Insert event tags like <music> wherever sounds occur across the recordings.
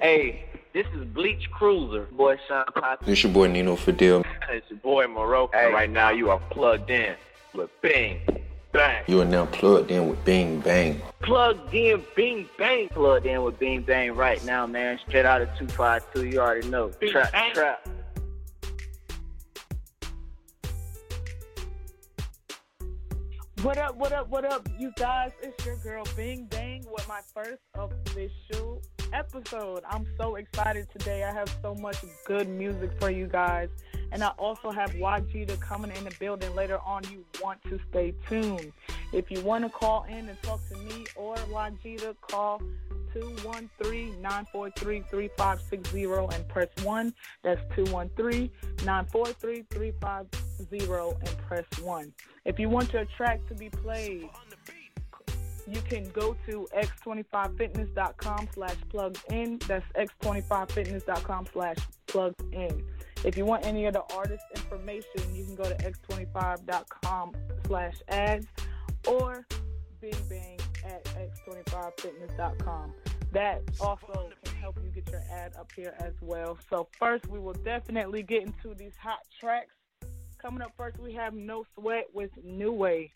Hey, this is Bleach Cruiser, boy Sean Poppy. It's your boy Nino Fidel. It's your boy Moreau. And right now you are plugged in with Bing Bang. You are now plugged in with Bing Bang. Plugged in, Bing Bang. Plugged in with Bing Bang right now, man. Straight out of 252, you already know. Bing trap, Bang. trap. What up, what up, what up, you guys? It's your girl Bing Bang with my first official episode. I'm so excited today. I have so much good music for you guys. And I also have YG coming in the building later on. You want to stay tuned. If you want to call in and talk to me or YG, call 213-943-3560 and press 1. That's 213-943-350 and press 1. If you want your track to be played, you can go to x25fitness.com slash plugged in. That's x25fitness.com slash plugged in. If you want any of the artist information, you can go to x25.com slash ads or bing bang at x25fitness.com. That also can help you get your ad up here as well. So first, we will definitely get into these hot tracks. Coming up first, we have No Sweat with New Way.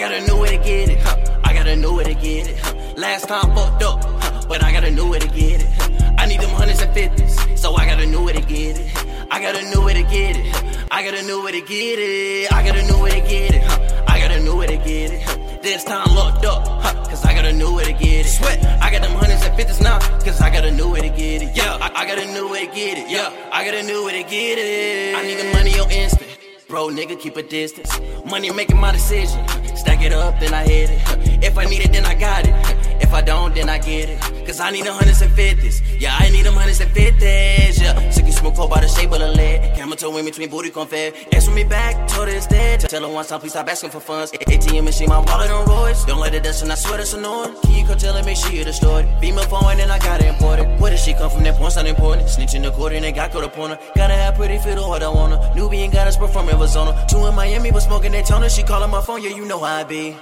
I gotta know where to get it, huh? I gotta know where to get it. Huh? Last time fucked up, huh? but I gotta know where to get it. Huh? I need them hundreds and fifties, so I gotta know where to get it. I gotta know where to get it. Huh? I gotta know where to get it. I gotta know where to get it. Huh? I gotta know where to get it. Huh? This time locked up, huh? cause I gotta know where to get it. Sweat, I got them hundreds and fifties now, cause I gotta know where to get it. Yeah, I, I gotta know where to get it. Yeah, I gotta know where to get it. I need the money on instant. Bro, nigga, keep a distance. Money making my decision. Stack it up, then I hit it. If I need it, then I got it. If I don't, then I get it. Cause I need them hundreds and fifties. Yeah, I need them hundreds and fifties. Yeah, sick and smoke cold by the shape of the lead. Camera toe in between booty confed. Answer me back, told her instead. Tell her one time, please stop asking for funds. ATM machine, my wallet on Royce. Don't let it dust, and I swear that's annoying. Can you come tell her, make sure you destroyed? it. Female phone, and I got it imported. Where did she come from? That porn's not important. Snitching the court, and they got caught up on her. Gotta have pretty fit or what I want her. Nubian got us from Arizona. Two in Miami, but smoking that toner. She calling my phone, yeah, you know how I be.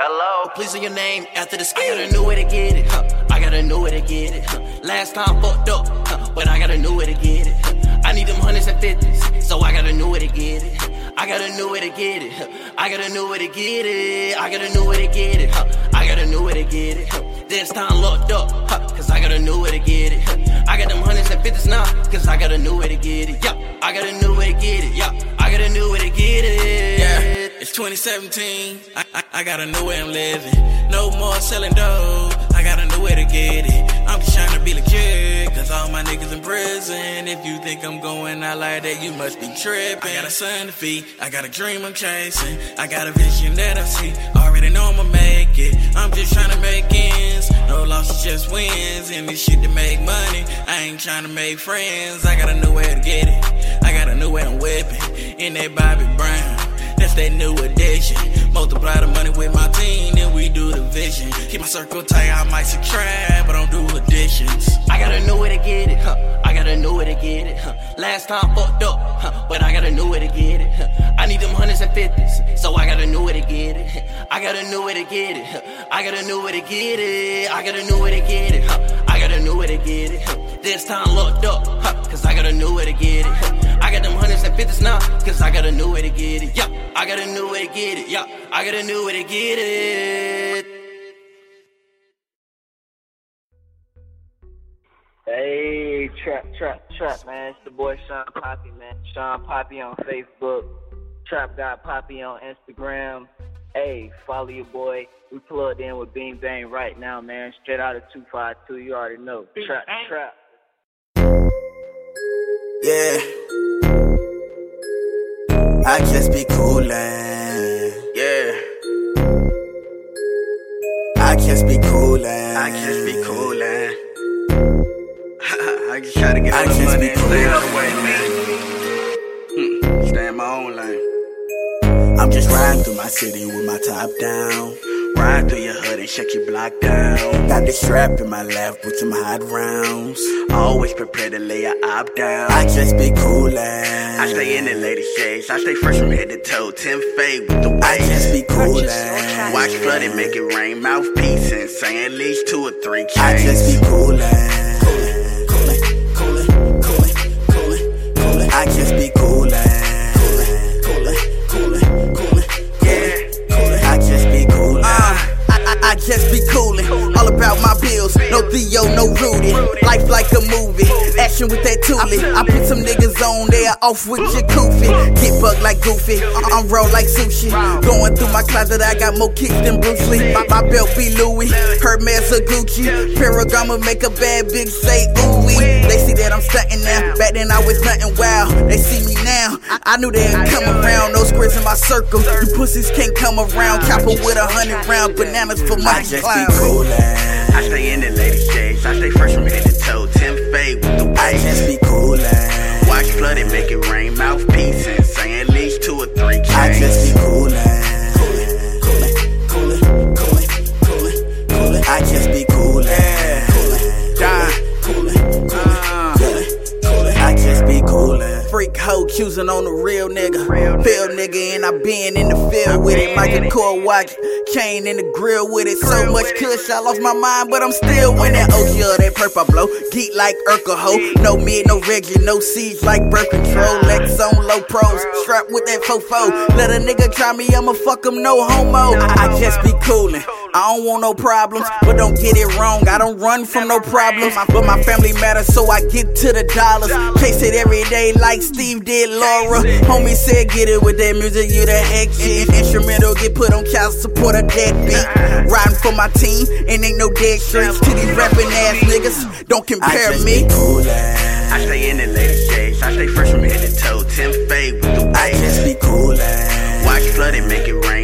Hello, please say your name after the skin. I gotta know where to get it. Huh? I gotta know where to get it. Huh? Last time fucked up, huh? but I gotta know where to get it. I need them hundreds and fifties, so I gotta know where to get it. I gotta know where to get it. Huh? I gotta know where to get it. I gotta know where to get it. Huh? I gotta know where to get it. Huh? This time locked up, huh? cause I got a new way to get it. Huh? I got them hundreds and fifties now, cause I got a new way to get it. Yeah, I got a new way to get it. Yeah, I gotta know where to get it. Yeah, it's 2017. I, I, I got a new way I'm living. No more selling dope. I got a new way to get it. I'm trying to be legit. Cause all my niggas in prison. If you think I'm going out like that, you must be tripping. I got a son to feed. I got a dream I'm chasing. I got a vision that I see. Already know I'ma make it. I'm just trying to make ends. No losses, just wins. And this shit to make money. I ain't trying to make friends. I gotta know where to get it. I gotta know where I'm whipping. In that Bobby Brown. That's that new addition. Multiply the money with my team, then we do the vision. Keep my circle tight, I might subtract, but I don't do additions. I gotta know where to get it, huh? I gotta know where to get it, huh? Last time fucked up, huh? But I gotta know where to get it, huh? I need them hundreds and fifties, so I gotta know where to get it. I gotta know where to get it, huh? I gotta know where to get it. I gotta know where to get it, huh? Know where to get it. This time locked up, huh? Cause I gotta know where to get it. I got them hundreds and fifties now, cause I gotta know where to get it. Yeah, I gotta know where to get it. Yeah, I gotta know where to get it. Hey, trap, trap, trap, man. It's the boy Sean Poppy, man. Sean Poppy on Facebook. Trap God Poppy on Instagram. Hey, follow your boy. We plugged in with Bing Bang right now, man. Straight out of 252. You already know. Trap, trap. Yeah. I just be coolin'. Yeah, I just be coolin'. I just be coolin'. <laughs> I just try to get I all money be and stay out coolin'. the way, man. own lane. I'm just riding through my city with my top down. Ride through your hood and shut your block down. Got the strap in my lap with some hot rounds. Always prepared to lay a op down. I just be coolin'. I stay in the latest shades. I stay fresh from head to toe. Ten fade with the waves. I just be coolin'. Watch flood and make it rain. Mouthpiece and say at least two or three chains. I just be coolin'. Coolin', coolin', coolin', coolin', coolin', coolin'. I just be. Coolin', just be coolin'. About my bills. No Theo, no Rudy. Life like a movie. Action with that toolie. I put some niggas on there off with your koofy. Get bugged like Goofy. I'm roll like sushi. Going through my closet, I got more kicks than Bruce Lee. My, my belt be Louis. Hermes or Gucci. Ferragamo make a bad bitch say ooh. They see that I'm stunting now. Back then I was nothing wild. They see me now. I, knew they'd come around. No squares in my circle. You pussies can't come around. Chopper with a hundred round bananas for my coolin'. I stay in the lady shades. I stay fresh from head to toe. Ten fade with the eh? waves. I just be coolin'. Watch flood and make it rain. Mouthpiece and say at least two or three chains. I just be coolin'. Coolin', eh? Freak hoe choosing on a real nigga. Field nigga, and I been in the field with it. A core watch, chain in the grill with it. So much kush, I lost my mind, but I'm still winning. Oh yeah, that purple blow. Geek like Urkel ho. No mid, no regular, no siege like birth control. Lex on low pros, strapped with that fofo. Let a nigga try me, I'ma fuck him, no homo. I, I just be coolin'. I don't want no problems, but don't get it wrong. I don't run from no problems, but my family matters, so I get to the dollars. Chase it every day like Steve did Laura. Homie said, get it with that music, you the heck shit. Instrumental get put on child support a dead beat. Riding for my team, and ain't no dead streets to these rapping ass niggas. Don't I compare just me. be coolin'. I stay in the lady shades. I stay fresh from head to toe. Ten fade with the waves. I just be coolin'. Watch flood and make it rain.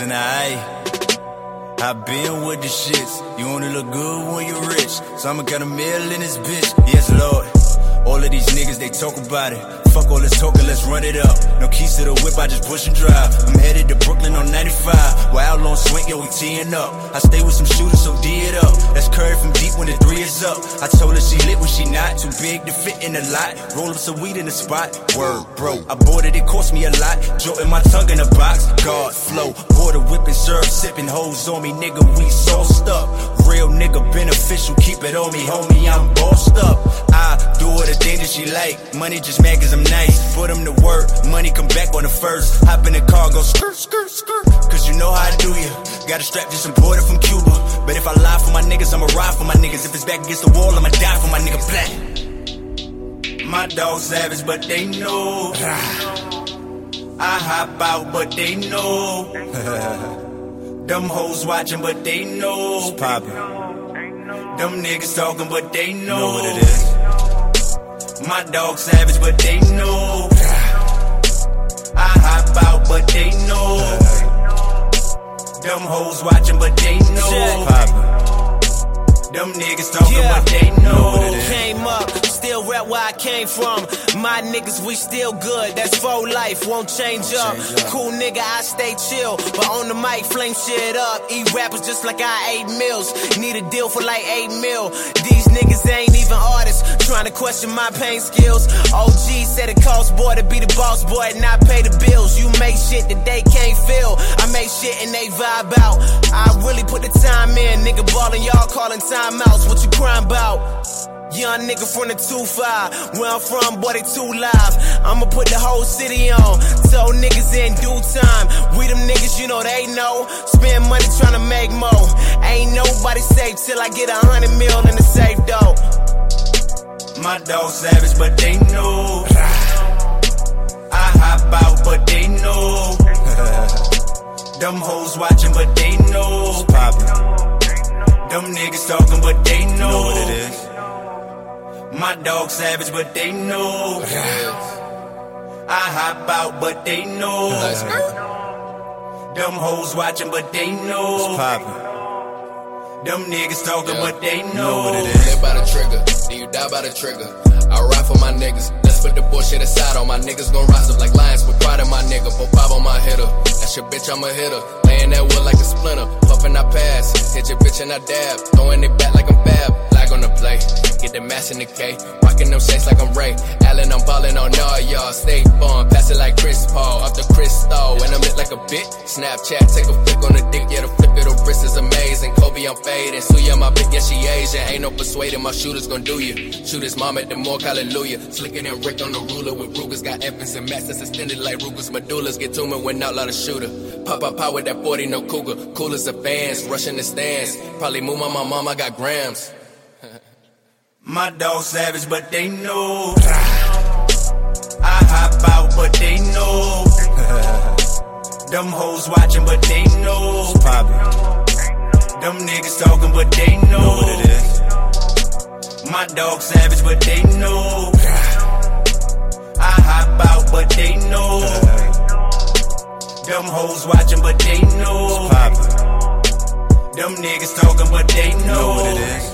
Her, aye. I been with the shits. You only look good when you're rich. So I'ma got a meal in this bitch. Yes, Lord. All of these niggas, they talk about it. Fuck run it up. No keys to the whip, I just push and drive. I'm headed to Brooklyn on 95. While out on swing, yo, we teeing up. I stay with some shooters, so D it up. That's Curry from deep when the three is up. I told her she lit when she not. Too big to fit in the lot. Roll up some weed in the spot. Word, bro. I bought it, it cost me a lot. Jolting my tongue in a box. God flow. Border whipping, serve, sipping hoes on me, nigga. We sauced up. Real nigga beneficial, keep it on me, homie. I'm bossed up. I do all the things that she like. Money just mad cause I'm nice. Put them to work. Money come back on the first. Hop in the car, go skirt, skirt, skirt. Cause you know how I do you. Got a strap just imported from Cuba. But if I lie for my niggas, I'ma ride for my niggas. If it's back against the wall, I'ma die for my nigga black. My dog savage, but they know. I hop out, but they know. <laughs> Them hoes watching, but they know. It's poppin'. Them niggas talking, but they know. know what it is. My dog savage, but they know. I hop out, but they know. Them hoes watching, but they know. Poppin'. Them niggas talking, yeah. but they know. know what it is. Came up still rap where I came from. My niggas, we still good. That's for life, won't change up. Cool nigga, I stay chill. But on the mic, flame shit up. Eat rappers just like I ate meals. Need a deal for like 8 mil. These niggas ain't even artists. Trying to question my pain skills. OG said it costs boy to be the boss boy and not pay the bills. You make shit that they can't feel. I make shit and they vibe out. I really put the time in. Nigga ballin', y'all calling timeouts. What you crying about? Young nigga from the 2-5. Where I'm from, boy, they too live. I'ma put the whole city on. Tell niggas in due time. We them niggas, you know they know. Spend money trying to make more. Ain't nobody safe till I get a hundred mil in the safe, though. My dog savage, but they know. I hop out, but they know. <laughs> Them hoes watching, but they know. Them niggas talking, but they know. know what it is. My dog savage, but they know. <sighs> I hop out, but they know. Them hoes watching, but they know. Them niggas talking, yeah. but they know. know what it is. Live by the trigger, then you die by the trigger. I ride for my niggas. Let's put the bullshit aside. All my niggas gon' rise up like lions. With pride in my nigga. Put pop on my hitter. That's your bitch, I'm a hitter. Laying that wood like a splinter. Puffin', I pass. Hit your bitch and I dab. Throwing it back like I'm fab on. Get the mass in the K. Rockin' them shakes like I'm Ray. Allen, I'm ballin' on all y'all. Stay fun. Pass it like Chris Paul. Off the crystal. And I'm lit like a bitch. Snapchat, take a flick on the dick. Yeah, the flick of the wrist is amazing. Kobe, I'm fading. Suya, my bitch, yeah, she Asian. Ain't no persuading. My shooters gon' do you. Shoot his mom at the morgue, hallelujah. Slicker than Rick on the ruler with Rugers. Got Evans and Max that's extended like Rugers. Medullas get me when out loud a shooter. Pop up with that 40, no cougar. Cool as the fans. Rushing the stands. Probably move on my mom, I got grams. My dog savage, but they know. I hop out, but they know. <laughs> Them hoes watching, but they know. Poppin'. Them niggas talking, but they know. know what it is. My dog savage, but they know. I hop out, but they know. <laughs> Them hoes watching, but they know. Poppin'. Them niggas talking, but they know. know what it is.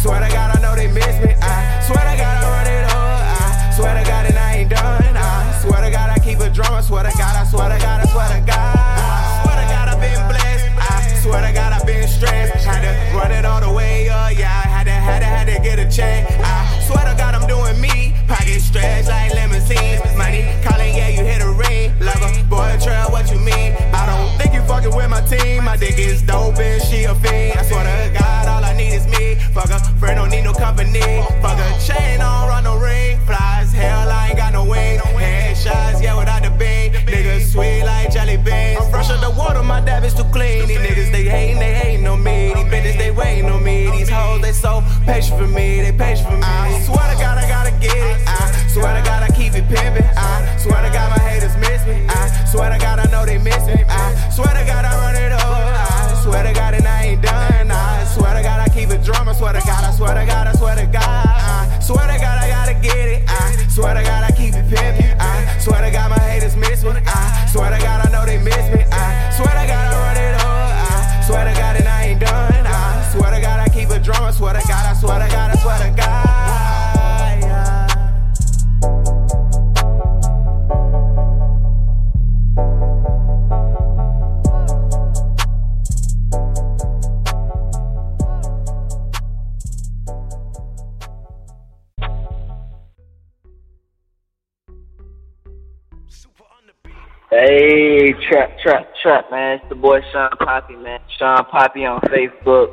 Swear to God, I know they miss me. I swear to God, I run it up. I swear to God, and I ain't done. I swear to God, I keep a drum. I swear to God, I swear to God, I swear to God. I swear to God, I've been blessed. I swear to God, I've been stressed. Had to run it all the way up. Yeah, I had to, had to, had to get a check. I swear to God, I'm doing me. Pocket stretch like limousines. Money calling, yeah, you hit a ring. Lover, boy, trail, what you mean? I don't think you fucking with my team. My dick is dope and she a fiend. I swear to God. Fuck a friend, don't need no company. Fuck a chain, I don't run no ring. Flies, hell, I ain't got no wings. Headshots, yeah, without the bean. Niggas sweet like jelly beans. I'm fresh out the water, my dab is too clean. These niggas, they hating, they hating on me. These bitches, they waiting on me. These hoes, they so patient for me. They patient for me. I swear to God, I gotta get it. I swear to God, I keep it pimping. I swear to God, my haters miss me. I swear to God, I know they miss me. I swear to God, I swear to God, I swear to God, I gotta get it. I swear to God. Trap, man. It's the boy Sean Poppy, man. Sean Poppy on Facebook.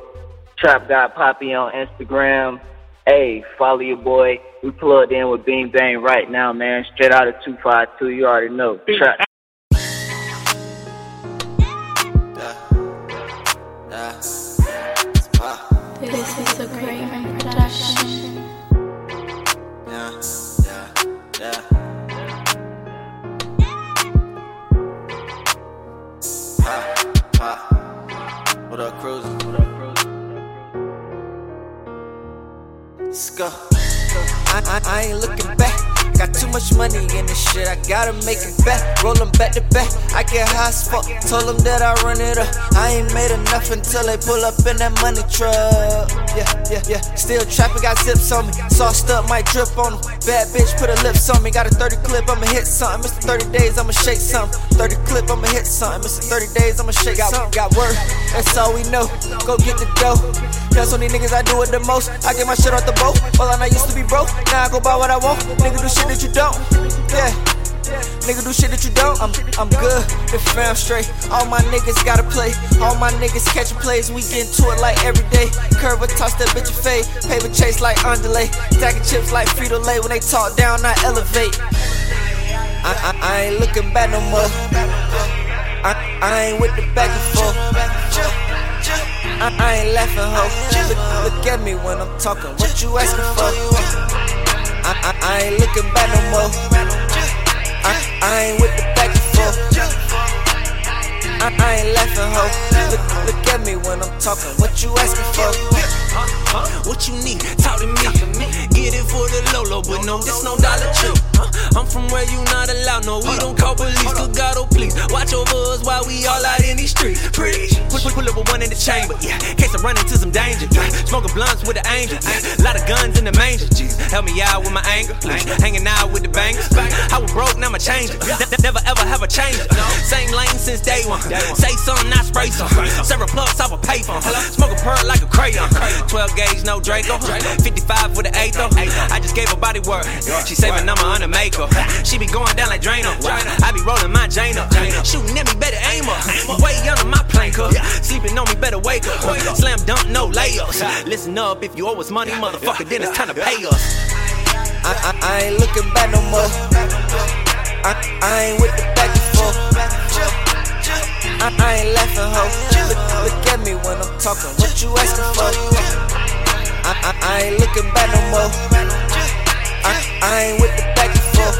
Trap God Poppy on Instagram. Hey, follow your boy. We plugged in with Bing Bang right now, man. Straight out of 252. You already know. Trap. This is a great What up, cruising? What up, cruising? Let's go. I, I, I ain't looking back. Got too much money in this shit, I gotta make it back. Rollin' back to back, I get high as fuck. Told them that I run it up. I ain't made enough until they pull up in that money truck. Yeah, yeah, yeah. Still trapping, got zips on me. Sauced up, might drip on them. Bad bitch, put her lips on me. Got a 30 clip, I'ma hit something. Mr. 30 days, I'ma shake something. 30 clip, I'ma hit something. Mr. 30 days, I'ma shake something. Got word, that's all we know. Go get the dough. That's on these niggas, I do it the most. I get my shit off the boat. All I used to be broke. Now I go buy what I want. Nigga do shit that you don't. Yeah. Nigga do shit that you don't. I'm I'm good. The fam straight. All my niggas gotta play. All my niggas catching plays. We get into it like every day. Curve a toss that bitch a fade. Paper chase like underlay. Stacking chips like Frito Lay. When they talk down, I elevate. I, I, I ain't looking back no more. I, I ain't with the back and forth. I, I ain't laughing, ho. Look, look at me when I'm talking. What you asking for? I, I, I ain't looking back no more. I, I ain't with the back and forth. I, I ain't laughing, ho. Look, look at me when I'm talking. What you asking for? What you need? Talk to me. Get it for the Lolo, but no, this no Dollar Tree. I'm from where you not allowed. No, we don't call police. Oh please, watch over us while we all out in these streets. Preach. Pull, pull, pull up with one in the chamber. Yeah, case I run into some danger. Yeah, smoking blunts with the angel. Yeah, lot of guns in the manger. Jesus, help me out with my anger. Please, hanging out with the bangers. I was broke, now my change. Never ever have a change. Same lane since day one. Say something, I spray some. Several plugs off a payphone. Smoke a pearl like a crayon. 12 gauge, no Draco. 55 with the eight though. I just gave her body work. She saving number on the makeup. She be going down like Drano. I be rolling my Jane up. Shooting at me, better aim up. Way under my plank up. Sleeping on me, better wake up. Slam dunk, no layups. Listen up, if you owe us money, motherfucker, then it's time to pay us. I, I, I ain't looking back no more. I, I ain't with the back and forth. I, I ain't laughing, ho. Look, look at me when I'm talking. What you asking for? I, I, ain't looking back no more. I, I ain't with the back and forth.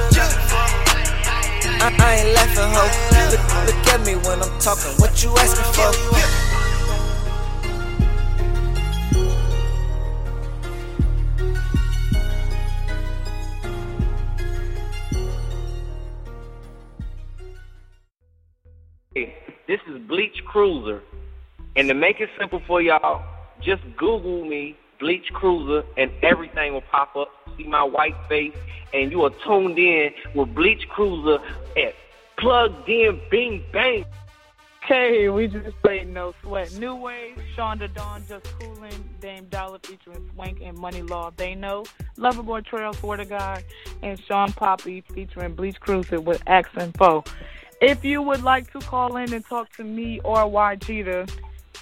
I, I ain't laughing, ho. Look, look at me when I'm talking. What you asking for? Hey, this is Bleach Cruiser. And to make it simple for y'all, just Google me, Bleach Cruiser, and everything will pop up. See my white face, and you are tuned in with Bleach Cruiser at Plugged In Bing Bang. Okay, we just played No Sweat. New Wave, Shonda Dawn, Just Coolin', Dame Dollar featuring Swank and Money Law, They Know, Loverboy Trail, Swear to God, and Sean Poppy featuring Bleach Cruiser with Axe and Foe. If you would like to call in and talk to me or YG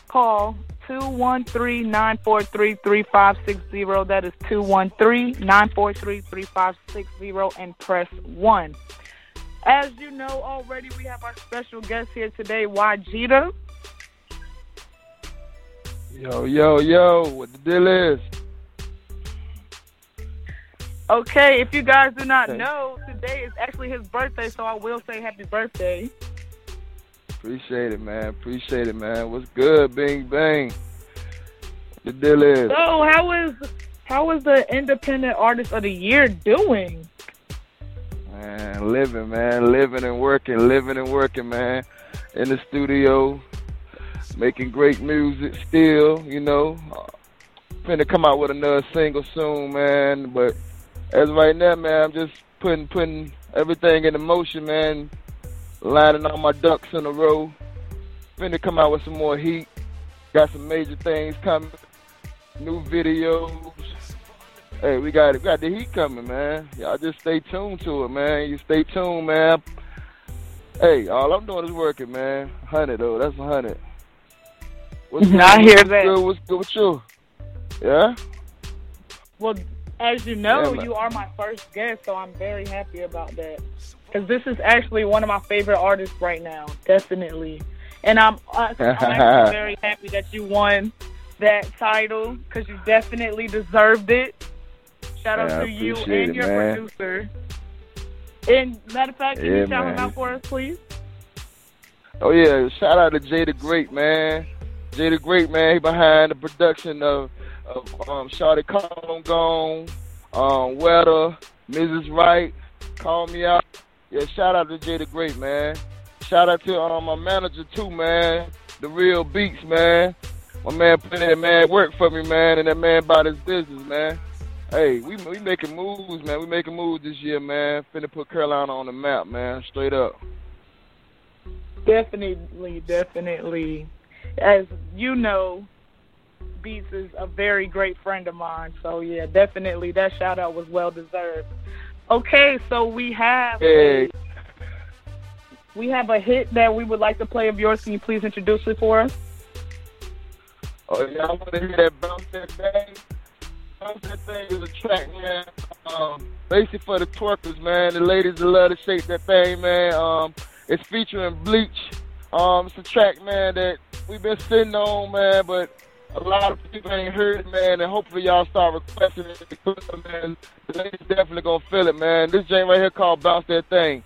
call 213-943-3560. That is 213-943-3560 and press 1. As you know already, we have our special guest here today, YGEETA. Yo, yo, yo, what the deal is? Okay, if you guys do not know, today is actually his birthday, so I will say happy birthday. Appreciate it, man. Appreciate it, man. What's good, Bing Bang? The deal is. So, how is how is the Independent Artist of the Year doing? Man, living, man. Living and working, living and working, man. In the studio, making great music still, you know. Finna come out with another single soon, man. But as of right now, man, I'm just putting putting everything into motion, man. Lining all my ducks in a row. Finna come out with some more heat. Got some major things coming. New videos. Hey, we got it. we got the heat coming, man. Y'all just stay tuned to it, man. You stay tuned, man. Hey, all I'm doing is working, man. Hundred though, that's a hundred. What's <laughs> I hear what's that. Good, what's good with you? Yeah. Well, as you know, Yeah, you are my first guest, so I'm very happy about that. Because this is actually one of my favorite artists right now, definitely. And I'm, uh, I'm actually <laughs> very happy that you won that title because you definitely deserved it. Shout out Yeah, to you and it, your man. producer. And matter of fact, can Yeah, you shout him out for us, please? Oh yeah, shout out to Jay the Great, man. Jay the Great, man. He behind the production of of um Shawty Come Gone, um Wetter, Mrs. Right, Call Me Out. Yeah, shout out to Jay the Great, man. Shout out to um my manager too, man. The real beats, man. My man put that man work for me, man, and that man about his business, man. Hey, we we making moves, man. We making moves this year, man. Finna put Carolina on the map, man. Straight up. Definitely, definitely. As you know, Beats is a very great friend of mine. So yeah, definitely that shout out was well deserved. Okay, so we have Hey. we have a hit that we would like to play of yours. Can you please introduce it for us? Oh, y'all want to hear that bounce that thing? Bounce that thing is a track, man. Um, basically for the twerkers, man. The ladies that love to shake that thing, man. Um, it's featuring Bleach. Um, it's a track, man, that we've been sitting on, man, but a lot of people ain't heard it, man, and hopefully y'all start requesting it, because, man. The definitely gonna feel it, man. This jam right here called Bounce That Thing.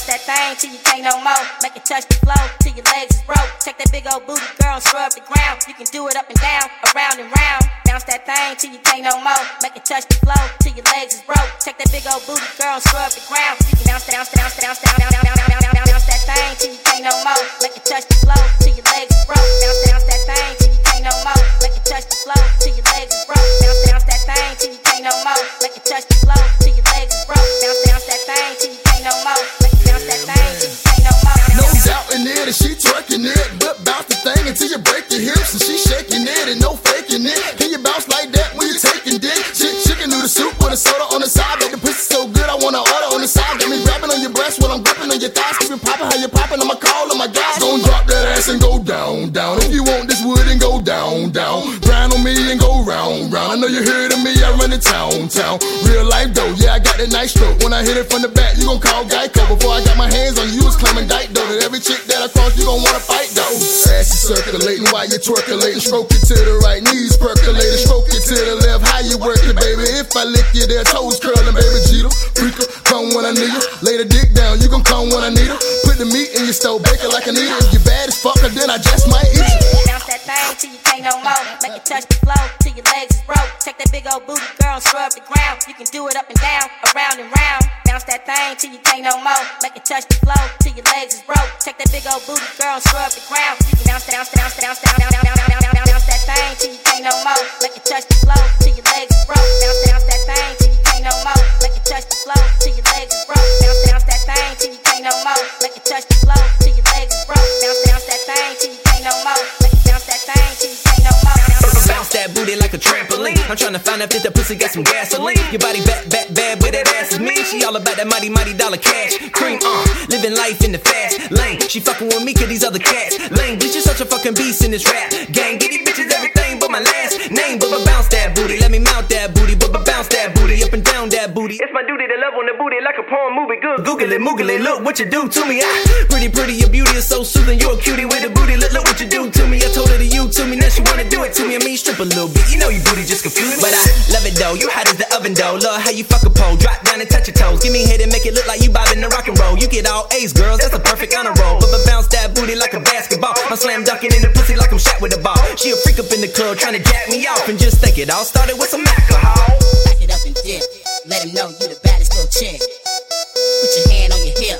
Bounce that thing till you can't no more. Make it touch the floor till your legs is broke. Take that big old booty, girl, and scrub the ground. You can do it up and down, around and round. Bounce that thing till you can't no more. Make it touch the floor till your legs is broke. Take that big old booty, girl, and scrub the ground. You can bounce, bounce, bounce, bounce, bounce, bounce, bounce, bounce, bounce, bounce, that thing till you can't no more. Make it touch the floor till your legs is broke. Bounce, bounce that thing till you can't no more. Make it touch the floor till your legs is broke. Bounce, bounce that thing till you can't no more. Make it touch the floor till your legs is broke. Bounce, bounce that thing till you can't no more. Make it that thing. Ain't no no doubt in it, and she twerking it. But bounce the thing until you break your hips, and she shaking it, and no faking it. Can you bounce like that when you're taking dick? Chick, chicken noodle soup with a soda on the side. The pussy so good, I wanna order on the side. Got me grabbing on your breast while I'm gripping on your thighs. Keep it popping, how you popping? I'ma call on my guys. Don't drop that ass and go down, down. If you want this wood and go down, down. Grind on me and go round, round. I know you heard of me, I run the town, town. Real life though, yeah, I got that nice stroke. When I hit it from the back, you gon' call Geico. Before I got my hands on you, you was claiming dyke though. Every chick that I cross, you gon' wanna fight though. Ass is circulating while you twerkulating. Stroke it to the right, knees percolating. Stroke it to the left, how you work it, baby? If I lick you, their toes curling, baby. Jeter, freaker, come when I need you. Lay the dick down, you gon' come when I need her. Put the meat in your stove, bake it like I need it. You bad as fuck, then I just might eat you. Bounce that thing till you can't no more. Make it touch the floor till your legs is broke. Take that big old booty, girl, and scrub the ground. You can do it up and down, around and round. Bounce that thing till you can't no more. Make it touch the floor till your legs is broke. Take that big old booty, girl, and scrub the ground. You can bounce, bounce, bounce, bounce, bounce, bounce, bounce, bounce, bounce, bounce, bounce that thing till you can't no more. Make it touch the floor till your legs is broke. Bounce, bounce that thing till you can't no more. Make it touch the floor till your legs is broke. Bounce, bounce that thing till you can't no more. Make it touch the floor till your legs is broke. Bounce, bounce that thing till you can't no more. Make it bounce that thing till you can't no more. Bounce that booty like a trampoline. I'm trying to find out if that pussy got some gasoline. Your body back, back, bad, but that ass is mean. She all about that mighty, mighty dollar cash. Cream, uh, living life in the fast lane. She fucking with me cause these other cats lame. Bitch, you such a fucking beast in this rap gang. Get these bitches everything but my last name. But bounce that booty, let me mount that booty. But bounce that booty up and down that booty. It's my duty to love on the booty like a porn movie. Good, Google it, Moogle it. Look what you do to me. Ah, pretty, pretty, your beauty is so soothing. You're a cutie with a booty. Look, look what you do to me. I told her to you to me, now she wanna do it to me. I mean, strip a little bit. You know your booty just confused, but I love it though. You hot as the oven dough. Love how you fuck a pole. Drop down and touch your toes. Give me head and make it look like you bobbing the rock and roll. You get all A's, girls. That's a perfect honor roll. But but bounce that booty like a basketball. I'm slam dunking in the pussy like I'm shot with a ball. She a freak up in the club trying to jack me off, and just think it all started with some alcohol. Back it up and dip. Let him know you the baddest little chick. Put your hand on your hip.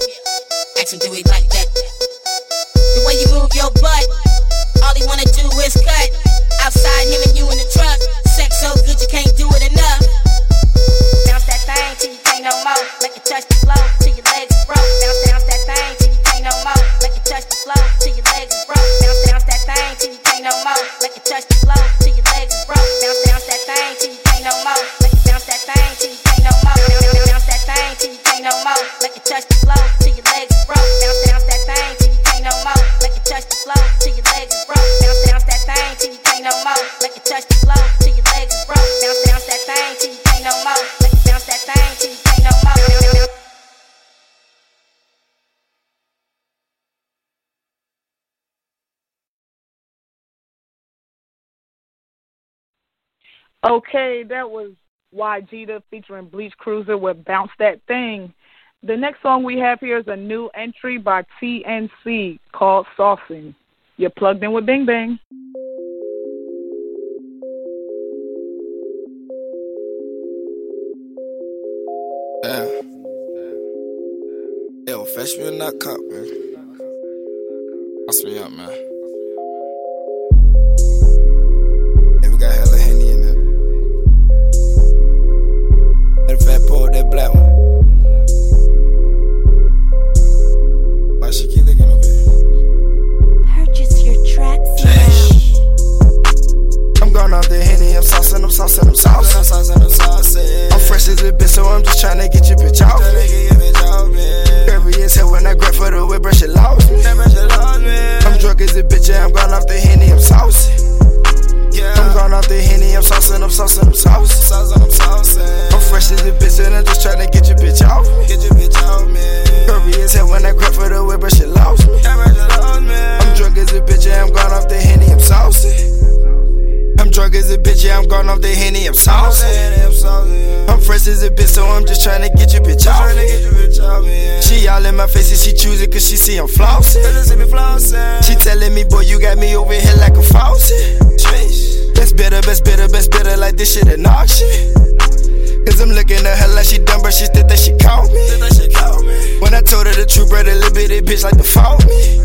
Ask him, do it like that. The way you move your butt, all he wanna do is cut. Outside, him and you in the truck. Sex so good you can't do it enough. Bounce that thing till you can't no more. Make it touch the floor till your legs is broke. Bounce, bounce that thing till you can't no more. Make it touch the floor till your legs is broke. Bounce, bounce that thing till you can't no more. Make it touch the floor till your legs is broke. Bounce, bounce that Okay, that was YGEETA featuring Bleach Cruiser with Bounce That Thing. The next song we have here is a new entry by TNC called Saucing. You're plugged in with Bing Bang. Yeah. Yo, in that cup, man. Pass me up, man. Henny, I'm saucing, I'm saucing, I'm saucing. I'm saucing, I'm. I'm fresh as a bitch, so I'm just tryna get your bitch off. Curvy as hell when I grab for the whip, brush it lost me. I'm drunk as a bitch, yeah, I'm going off the Henny, I'm saucing. I'm going off the Henny, I'm saucing, I'm saucing, I'm saucing. I'm fresh as a bitch, and I'm just tryna get your bitch off. Get your bitch off me. Curvy as hell when I grab for the whip, brush it lost me. I'm drunk as a bitch, yeah, I'm going off the Henny, I'm saucing. I'm drunk as a bitch, yeah, I'm gone off the henny, I'm saucy. I'm fresh as a bitch, so I'm just trying to get your bitch off. She all in my face and she choose it cause she see I'm flossing. She telling me, boy, you got me over here like a faucet. Best better, best better, best better, like this shit an auction. Cause I'm looking at her like she dumb, but she think that she caught me. When I told her the truth, brother, little bitty bitch like to fault me.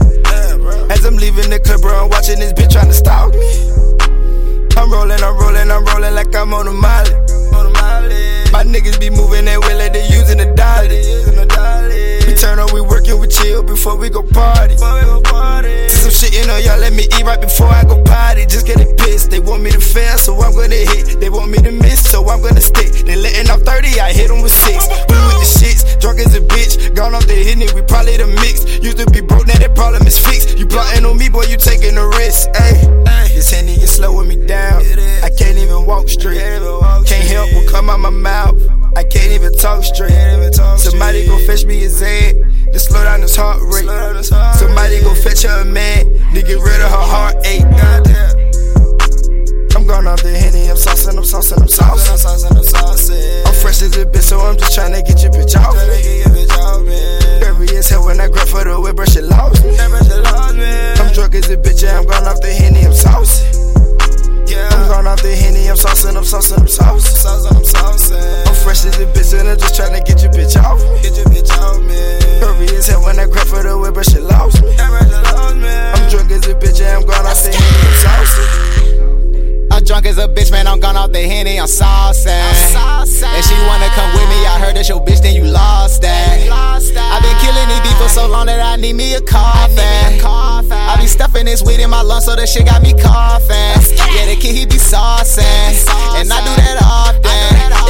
As I'm leaving the club, bro, I'm watching this bitch trying to stalk me. I'm rolling, I'm rolling, I'm rolling like I'm on a molly. My niggas be moving that way like they using the dolly. We turn on, we working, we chill before we go party. See some shit, you know, y'all let me eat right before I go potty. Just getting pissed. They want me to fail, so I'm gonna hit. They want me to miss, so I'm gonna stick. They letting off 30, I hit them with six. We with the shits, drunk as a bitch. Gone off the hitting, we probably the mix. Used to be broke, now that problem is fixed. You plotting on me, boy, you taking a risk. Ayy, this handy is slowing me down. I can't even walk straight. Can't help what come out my mouth. I can't even talk straight. Somebody go fetch me his head to slow down his heart rate. Somebody go fetch her a man to get rid of her heartache. I'm gone off the henny, I'm saucing, I'm saucing, I'm saucing. I'm saucing, I'm saucing. I'm fresh as a bitch, so I'm just tryna get your bitch off. Curvy as hell when I grab for the whip, brush it lost me. I'm drunk as a bitch, yeah, I'm gone off the henny, I'm saucing. Yeah. I'm gone off the henny, I'm saucing, I'm saucing, I'm saucing. I'm saucing. I'm fresh as a bitch, and I'm just tryna get your bitch off. Get your bitch off me. Curvy as hell when I grab for the whip, brush it lost me. I'm drunk as a bitch, yeah, I'm gone off the henny, I'm saucing. I'm drunk as a bitch, man. I'm gone off the henny. I'm saucing. And she wanna come with me. I heard that your bitch, then you lost that. lost I've been killing these beats for so long that I need me a coffin. I be stuffing this weed in my lungs, so that shit got me coughing. Yeah, the kid he be saucing, and I do that often.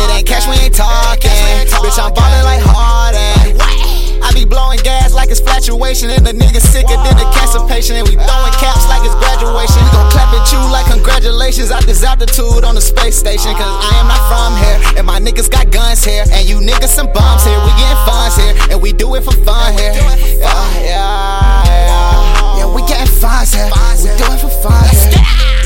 It ain't cash, we ain't talking. Bitch, I'm ballin' like Harden. I be blowing gas like it's fluctuation, and the nigga sicker than a cancer patient. And we throwing caps like it's graduation. We gon' clap at you like congratulations out this altitude on the space station. Cause I am not from here, and my niggas got guns here. And you niggas some bums here. We getting funds here, and we do it for fun here. Yeah, yeah, yeah. Yeah, we getting funds here. We do it for fun here.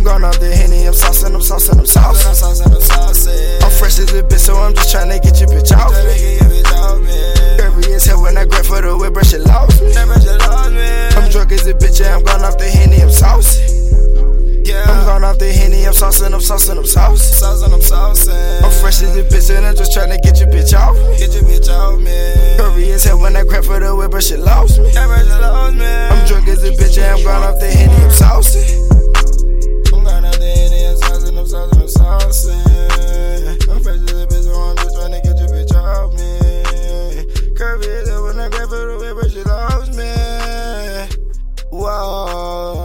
I'm gone off the henny, I'm saucing, I'm saucing, I'm saucing. I'm saucing, I'm, saucing. I'm fresh as a bitch, so I'm just tryna get your bitch off. Curvy as hell when I grab for the whip, brush it lost me. I'm drunk as a bitch, yeah, I'm gone off the henny, I'm saucing. Yeah. I'm gone off the henny, I'm saucing, I'm saucing, I'm saucing. I'm saucing. I'm fresh as a bitch, and I'm just tryna get your bitch off. Get your bitch off me. Curvy as hell when I grab for the whip, brush it lost me. I'm drunk as a bitch, yeah, I'm gone off the henny, I'm saucing. I'm saucing, I'm saucing, I'm fresh as a bitch, so I'm just tryna get your bitch off me. Curvy when I grab the whip, brush it lost me. Whoa.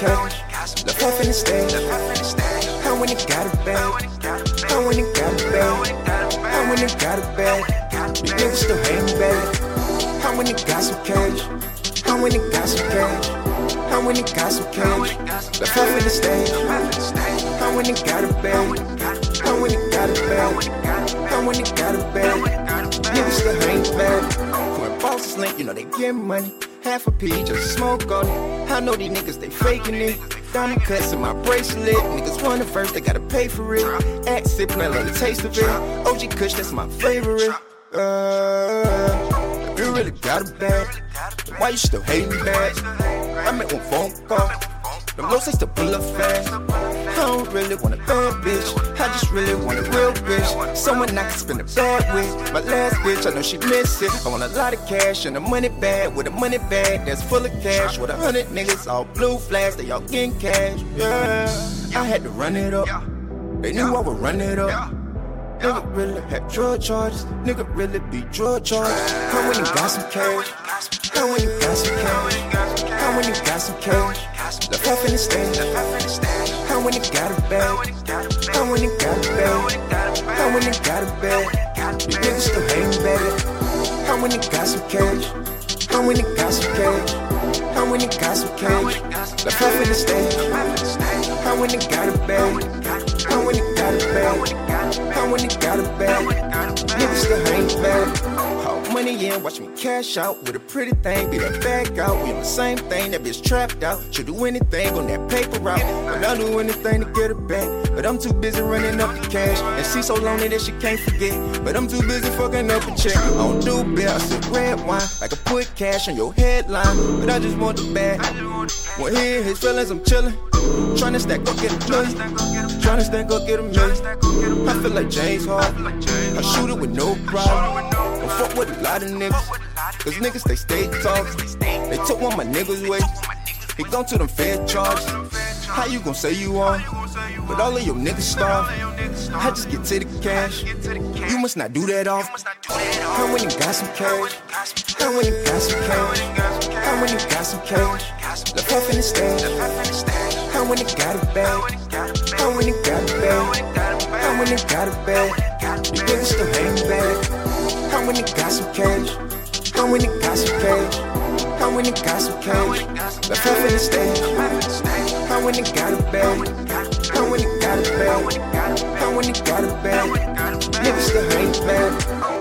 Cash? Left off in the stage. How when it got a bag? How when it got a bag? How when it got a bag? These niggas still hating back. How when it got some cash? How when it got some cash? How when it got some cash? Left off in the stage. How when it got a bag? How when it got a bag? How when it got a bag? Niggas still hating back. When bosses link, you know they get money. Half a P, just smoke on it. I know these niggas, they faking it. Diamond cuts in my bracelet. Niggas want it first, they gotta pay for it. Act sippin', I love the taste of it. OG Kush, that's my favorite. Uh, you really got a bag, why you still hating back? I make one phone call. Them low to pull up fast. I don't really want a bad bitch. I just really want a real bitch. Someone I can spend a bag with. My last bitch, I know she miss it. I want a lot of cash and a money bag with a money bag that's full of cash. With a hundred niggas all blue flags, they all getting cash. Yeah, I had to run it up. They knew I would run it up. Nigga really had drug charges. Nigga really be drug charges. How when you got some cash? How when you got some cash? How when you got some cash? Left off in the stage. How when you got a bag? How when you got a bag? How when you got a bag? These niggas still hating back. How when you got some cash? How when you got some cash? How when you got some cash? Left off in the stage. How when you got a bag? How when you got a bag? How when you got a bag? Niggas still hating back. Money in, watch me cash out with a pretty thing, be that back out. We on the same thing, that bitch trapped out. Should do anything on that paper route, but I'll do anything to get it back. But I'm too busy running up the cash, and she so lonely that she can't forget. But I'm too busy fucking up a check. I don't do bill, I red wine, I put cash on your headline. But I just want the bag. When he his feelings, I'm chillin'. Tryna stack up, get a million. Tryna stack up, get a million. I feel like James Harden. I shoot it with no problem. Don't fuck with a lot of niggas. Cause niggas, they stay talking. They took one my niggas' way. He gone to them fed charges. How you gon' say you are? But all of your niggas starve. I just get to the cash. You must not do that off. How when you got some cash? How when you got some cash? How when you got some cash? Left off in the stage. How when you got a bag? How when you got a bag? How when you got a bag? These niggas still hating back. How when you got some cash? How when you got some cash? How when you got some cash? Left off in the stage. How when you got a bag? How when you got a bag? How when you got a bag? Niggas still hating back.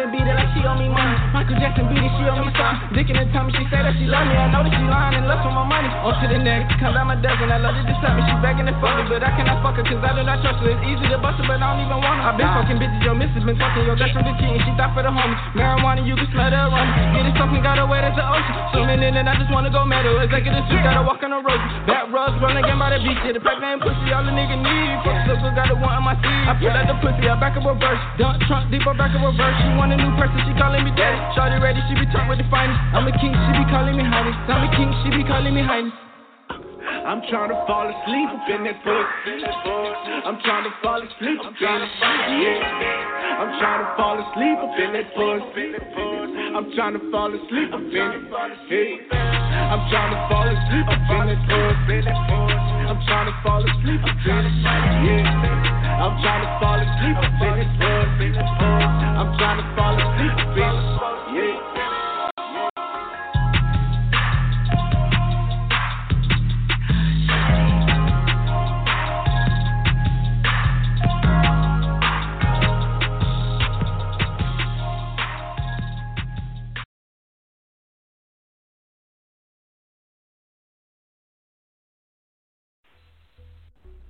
Wake up Jackson beat it, she owe me some. Dick in the tummy, she say that she love me. I know that she lying and lust for my money. On to the next, come down my dozen. I love it to tell me she begging and fucking, but I cannot fuck her cause I do not trust her. It's easy to bust her, but I don't even want her. I been fucking bitches, your missus been fucking your best friend been cheating. She thought for the homies. Marijuana, you can smell the aroma. Get it something, got away, there's the ocean. Swimming in it, I just wanna go metal. Executive suit, gotta walk on the road. Back rubs, run again by the beach. Yeah, the pregnant pussy, all the nigga need. Fuck circle, got the one on my seat. I put out the pussy, I back up reverse. Dump trunk, deep up back up reverse. She want a new person, she calling me daddy. Shorty ready, she be turned with the finest. I'm a king, she be calling me highness. I'm a king, she be calling me highness. I'm trying to fall asleep up in that pussy. I'm trying to fall asleep up in it. Yeah. I'm trying to fall asleep up in that pussy. I'm trying to fall asleep up in it. Yeah. I'm trying to fall asleep up in that pussy. I'm trying to fall asleep up in it. Yeah. I'm trying to fall asleep up in that pussy. I'm trying to fall asleep. Yeah.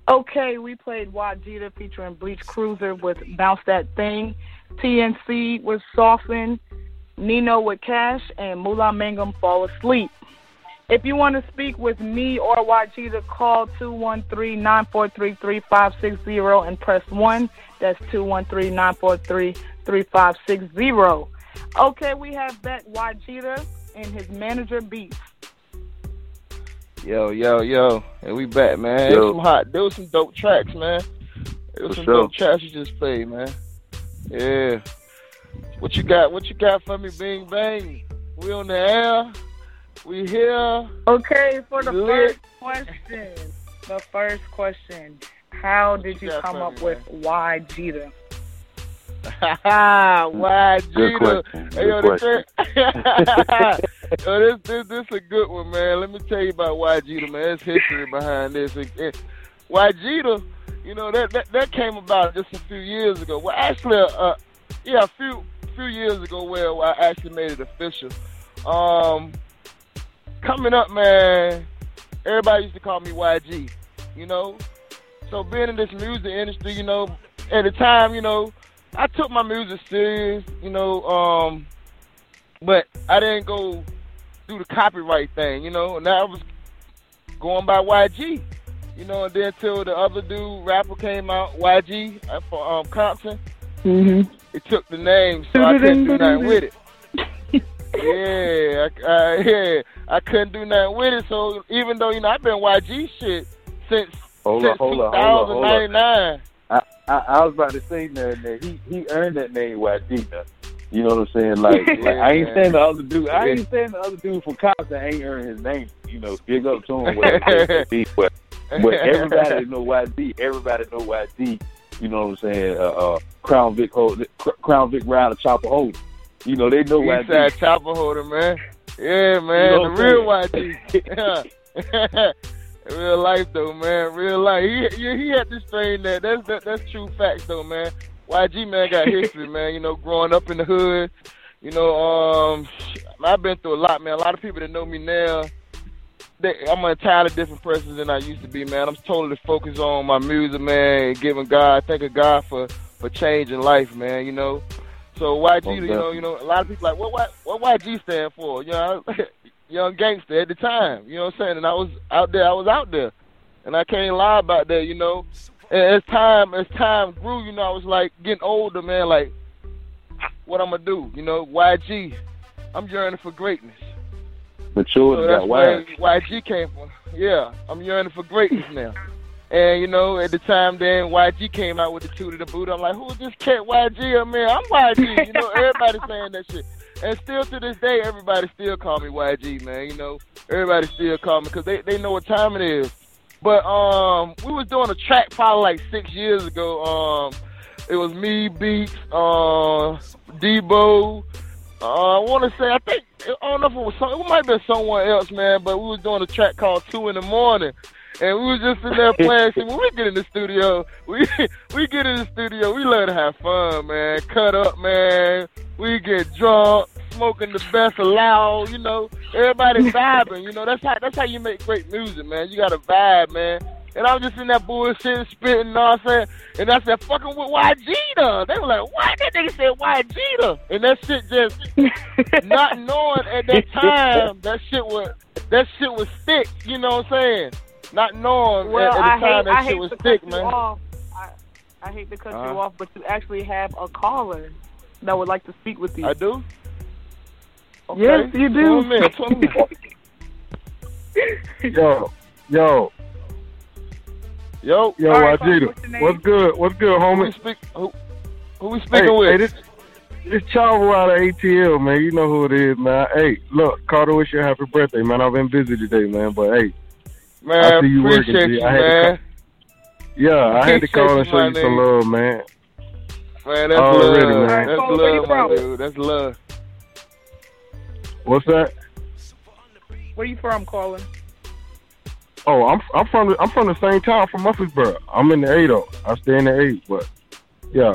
Okay, we played YGEETA featuring Bleach Cruiser with Bounce That Thing. TNC with Soften. Nino with Cash. And Mullah Mangum Fall Asleep. If you want to speak with me or YGEETA, call 213-943-3560 and press 1. That's 213-943-3560. Okay, we have back YGEETA and his manager Beats. Yo, yo, yo, and we back, man. Yo. Some hot, there was some dope tracks, man. There was For some sure. dope tracks you just played, man. Yeah. What you got? What you got for me, Bing Bang? We on the air. We here. Okay, for the Lit. first question, the first question, how did you got come up me, with YGEETA? Why, <laughs> Good Gita? question. Hey, yo, Good this, <laughs> yo, this, this, this a good one, man. Let me tell you about YGEETA, man. There's history behind this. It, YGEETA, you know, that, that that came about just a few years ago. Well, actually, uh, yeah, a few few years ago, where I actually made it official. Um, coming up, man, everybody used to call me YG, you know. So being in this music industry, you know, at the time, you know, I took my music serious, you know, um, but I didn't go do the copyright thing, you know, and I was going by YG, you know, and then till the other dude rapper came out, YG uh, for um, Compton, Mm-hmm. it took the name, so I couldn't do nothing <laughs> with it. yeah, I, I, yeah, I couldn't do nothing with it. So even though you know I've been YG shit since Hold since on, hold on, hold on, hold on. 2099. I, I, was about to say that, that he he earned that name YGEETA. You know what I'm saying? Like, <laughs> like I ain't saying the other dude. I ain't saying the other dude from Compton ain't earned his name. You know, big up to him. <laughs> Whatever it may be, but but everybody know YG. Everybody know YG. You know what I'm saying? Uh, uh, Crown Vic hold, Crown Vic Rider Chopper hold. You know they know. Eastside chopper holder, man. Yeah, man, You know the real YG. <laughs> Real life though, man. Real life. He he, he had this thing that that's that, that's true facts though, man. YG man got history, man. You know, growing up in the hood. You know, um, I've been through a lot, man. A lot of people that know me now, they, I'm an entirely different person than I used to be, man. I'm totally focused on my music, man, and giving God, thanking God for for changing life, man. You know, so YG, you know, you know, a lot of people like what what what YG stand for? You know, <laughs> young gangster at the time. You know what I'm saying? And I was out there. I was out there, and I can't lie about that. You know, and as time as time grew, you know, I was like getting older, man. Like, what I'm gonna do? You know, YG, I'm yearning for greatness. Mature So got that's where. YG came from. Yeah, I'm yearning for greatness now. And you know, at the time then YG came out with the two to the boot. I'm like, who's this cat YG? I'm man, I'm YG. You know, <laughs> everybody saying that shit. And still to this day, everybody still call me YG, man. You know, everybody still call me because they, they know what time it is. But um, we was doing a track probably like six years ago. Um, it was me, Beats, uh, Debo. Uh, I want to say I think I don't know if it was some, it might have been someone else, man. But we was doing a track called Two in the Morning, and we was just in there playing. See, when we get in the studio, we <laughs> we get in the studio, we love to have fun, man. Cut up, man. We get drunk, smoking the best loud, you know. Everybody <laughs> vibing, you know. That's how that's how you make great music, man. You got to vibe, man. And I was just in that bullshit, spitting nonsense. And I said, fucking with YG though. They were like, what? That nigga said YG though. And that shit just, <laughs> not knowing at that time, that shit was, that shit was thick. You know what I'm saying? Not knowing Well, at, at I the time hate, that I shit hate was to thick, cut you man. off. I, I hate to cut Uh-huh. you off, but you actually have a caller that would like to speak with you. I do? Okay. Yes, you do. Tell me, tell me. <laughs> Yo, yo, yo, yo, All right, Wajita. what's your name? What's good? What's good, homie? Who we, speak, who, who we speaking hey, with? Hey, this, this Chavo out of ATL, man. You know who it is, man. Hey, look, Carter, wish you a happy birthday, man. I've been busy today, man. But hey, Man, I see you working, appreciate G. you, I had to man. yeah, I had to call and show you some love, man. Man, that's Already, love. man. That's Alright, where love, my dude. That's love. What's that? Where you from, calling? Oh, I'm I'm from the, I'm from the same town from Murfreesboro. I'm in the eight oh. I stay in the eight, but yeah,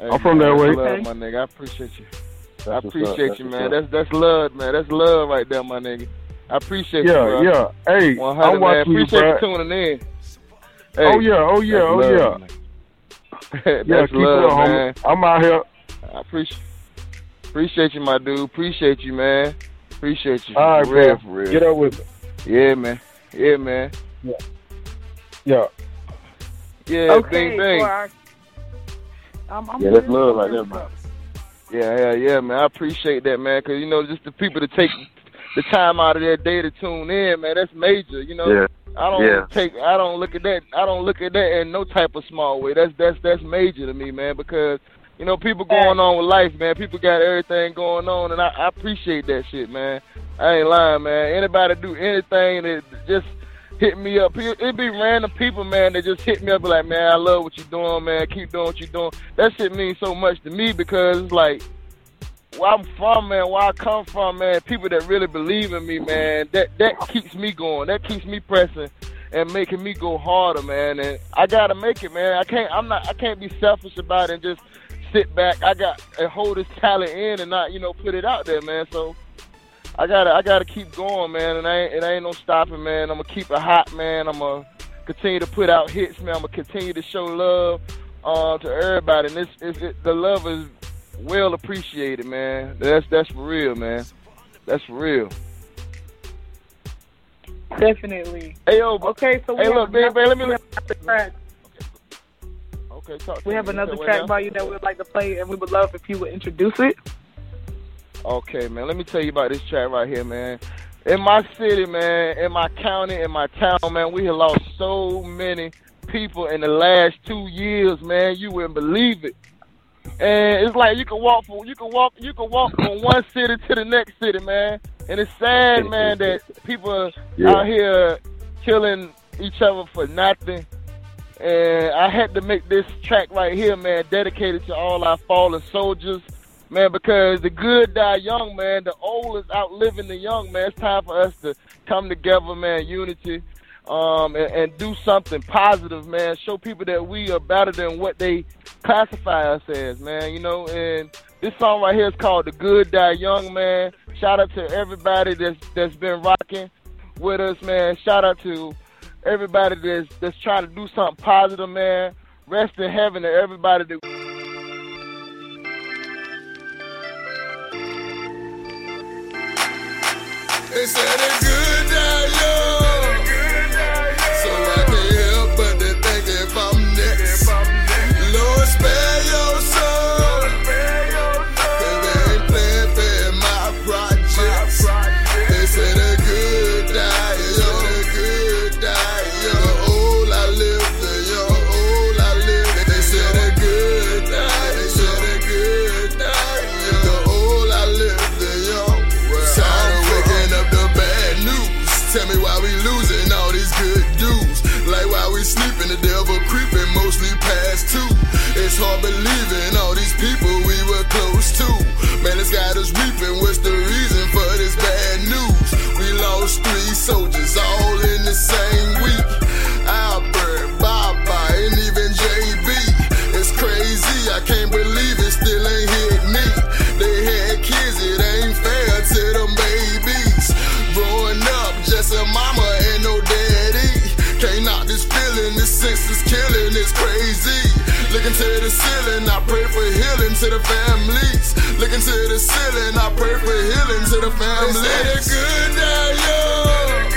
Hey, I'm from man, that that's way. Love, my nigga. I appreciate you. I That's what's up, appreciate that's you, man. That's that's love, man. That's love right there, my nigga. I appreciate you, Yeah, bro. yeah. Hey, 100, I'm man. watching you, Appreciate you bro. tuning in. Oh, yeah, oh, yeah, oh, love, yeah. man. <laughs> Yeah, that's keep it love, up, homie. man. I'm out here. I appreciate appreciate you, my dude. Appreciate you, man. Appreciate you. All right, for real, man. for real. Get up with it. Yeah, man. Yeah, man. Yeah. Yeah. Yeah, okay, bing, bing. so I, I'm, I'm Yeah, that's love right there, man. Yeah, yeah, yeah, man. I appreciate that, man. Cause you know, just the people to take the time out of their day to tune in, man. That's major. You know, Yeah. I don't Yeah. take, I don't look at that, I don't look at that in no type of small way. That's that's that's major to me, man. Because you know, people going on with life, man. People got everything going on, and I, I appreciate that shit, man. I ain't lying, man. Anybody do anything that just hit me up. It'd be random people, man, that just hit me up like, man, I love what you're doing, man. Keep doing what you're doing. That shit means so much to me because it's like where I'm from, man, where I come from, man, people that really believe in me, man, that that keeps me going. That keeps me pressing and making me go harder, man. And I gotta make it, man. I can't I'm not I can't be selfish about it and just sit back. I got and hold this talent in and not, you know, put it out there, man. So I gotta I gotta keep going, man, and I ain't, it ain't no stopping, man. I'm gonna keep it hot, man. I'm gonna continue to put out hits, man. I'm gonna continue to show love uh, to everybody, and this is it, the love is well appreciated, man. That's that's for real, man. That's for real. Definitely. Hey yo, okay, so we hey have look, another- man, let me track. Okay, talk to We have another track by you that we would like to play, and we would love if you would introduce it. Okay, man. Let me tell you about this track right here, man. In my city, man, in my county, in my town, man, we have lost so many people in the last two years, man. You wouldn't believe it. And it's like you can walk from you can walk you can walk from one city to the next city, man. And it's sad, man, that people Yeah. out here killing each other for nothing. And I had to make this track right here, man, dedicated to all our fallen soldiers, man, because the good die young, man. The old is outliving the young, man. It's time for us to come together, man, unity, um, and, and do something positive, man. Show people that we are better than what they classify us as, man. You know, and this song right here is called "The Good Die Young," man. Shout out to everybody that's that's been rocking with us, man. Shout out to everybody that's that's trying to do something positive, man. Rest in heaven to everybody that. They said it good die young. It's hard believing all these people we were close to. Man, it's got us weeping. What's the reason for this bad news? We lost three soldiers all in the same week. Albert, Baba, and even JB. It's crazy. I can't believe it still ain't hit me. They had kids. It ain't fair to them babies. Growing up, just a mama and no daddy. Can't knock this feeling. This sense is killing. It's crazy. Looking to the ceiling, I pray for healing to the families. Looking to the ceiling, I pray for healing to the families. Say good die young.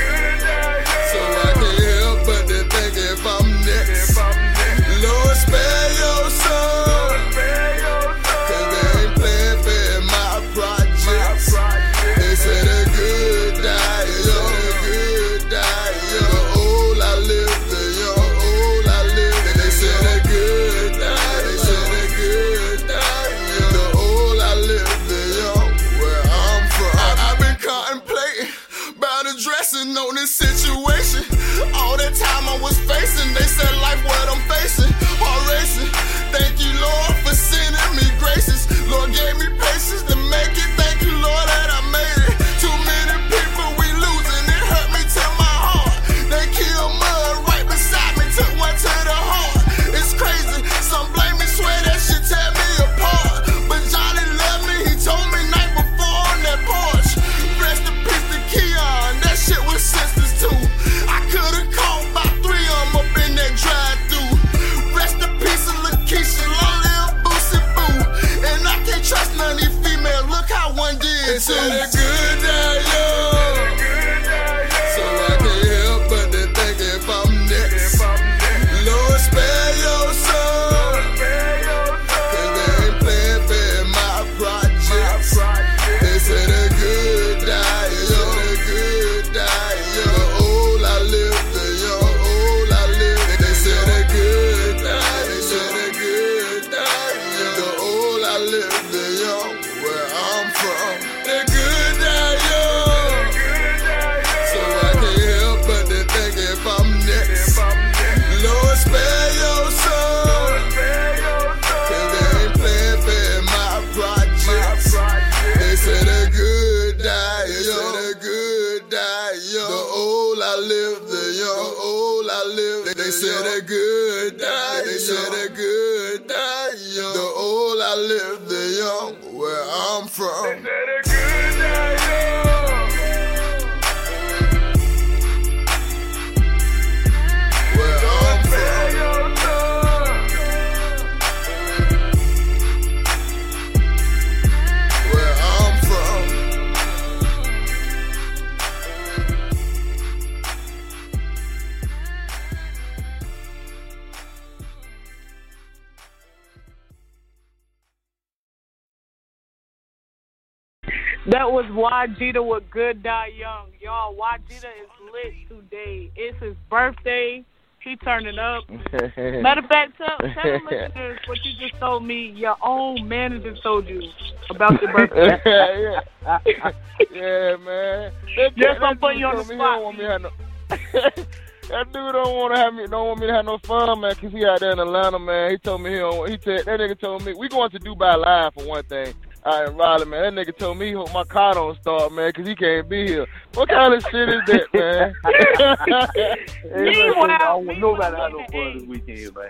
YGEETA with Good Die Young. Y'all, YGEETA is lit today. It's his birthday. He turning up. <laughs> Matter of fact, tell, tell the listeners what you just told me. Your own manager told you about your birthday. yeah, <laughs> yeah. yeah, man. That, Yes, that I'm putting you on the he don't want me to have no. <laughs> that dude don't want to have me. Don't want me to have no fun, man. Cause he out there in Atlanta, man. He told me he don't. He said that nigga told me we going to Dubai live for one thing. Out in Raleigh, man. That nigga told me he hope my car don't start, man, cause he can't be here. What kind of shit is that, man? <laughs> Hey, listen, I don't want nobody to no fun this weekend, man.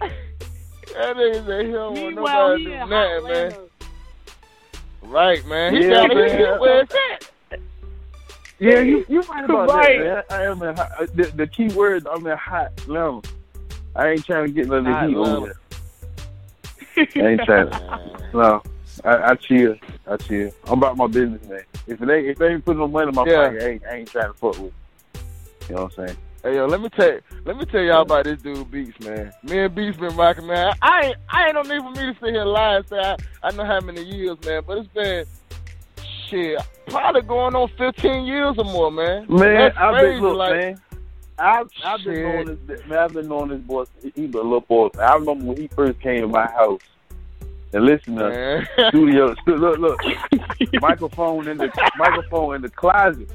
That nigga said he don't want Meanwhile, nobody he to do nothing, man. Right, man. He Yeah, down man. here. Where's that? Yeah, you you right about Right. that, man. I am in hot, the, the key word. I'm in hot Atlanta. I ain't trying to get none of Hot the heat Atlanta. over there. I ain't trying to. <laughs> No, I, I chill. I chill. I'm about my business, man. If ain't if they ain't putting no money in my Yeah. pocket, I ain't, I ain't trying to fuck with. it. You know what I'm saying? Hey yo, let me tell let me tell y'all about this dude Beats, man. Me and Beats been rocking, man. I ain't I ain't no need for me to sit here and lie and say I, I know how many years, man, but it's been shit, probably going on fifteen years or more, man. Man, I've been look, like, man. I've I've been knowing this man. I've been knowing this boy. He was a little boy. I remember when he first came to my house. And listen to Man. Uh-huh. studio. Look, look, <laughs> microphone in the microphone in the closet.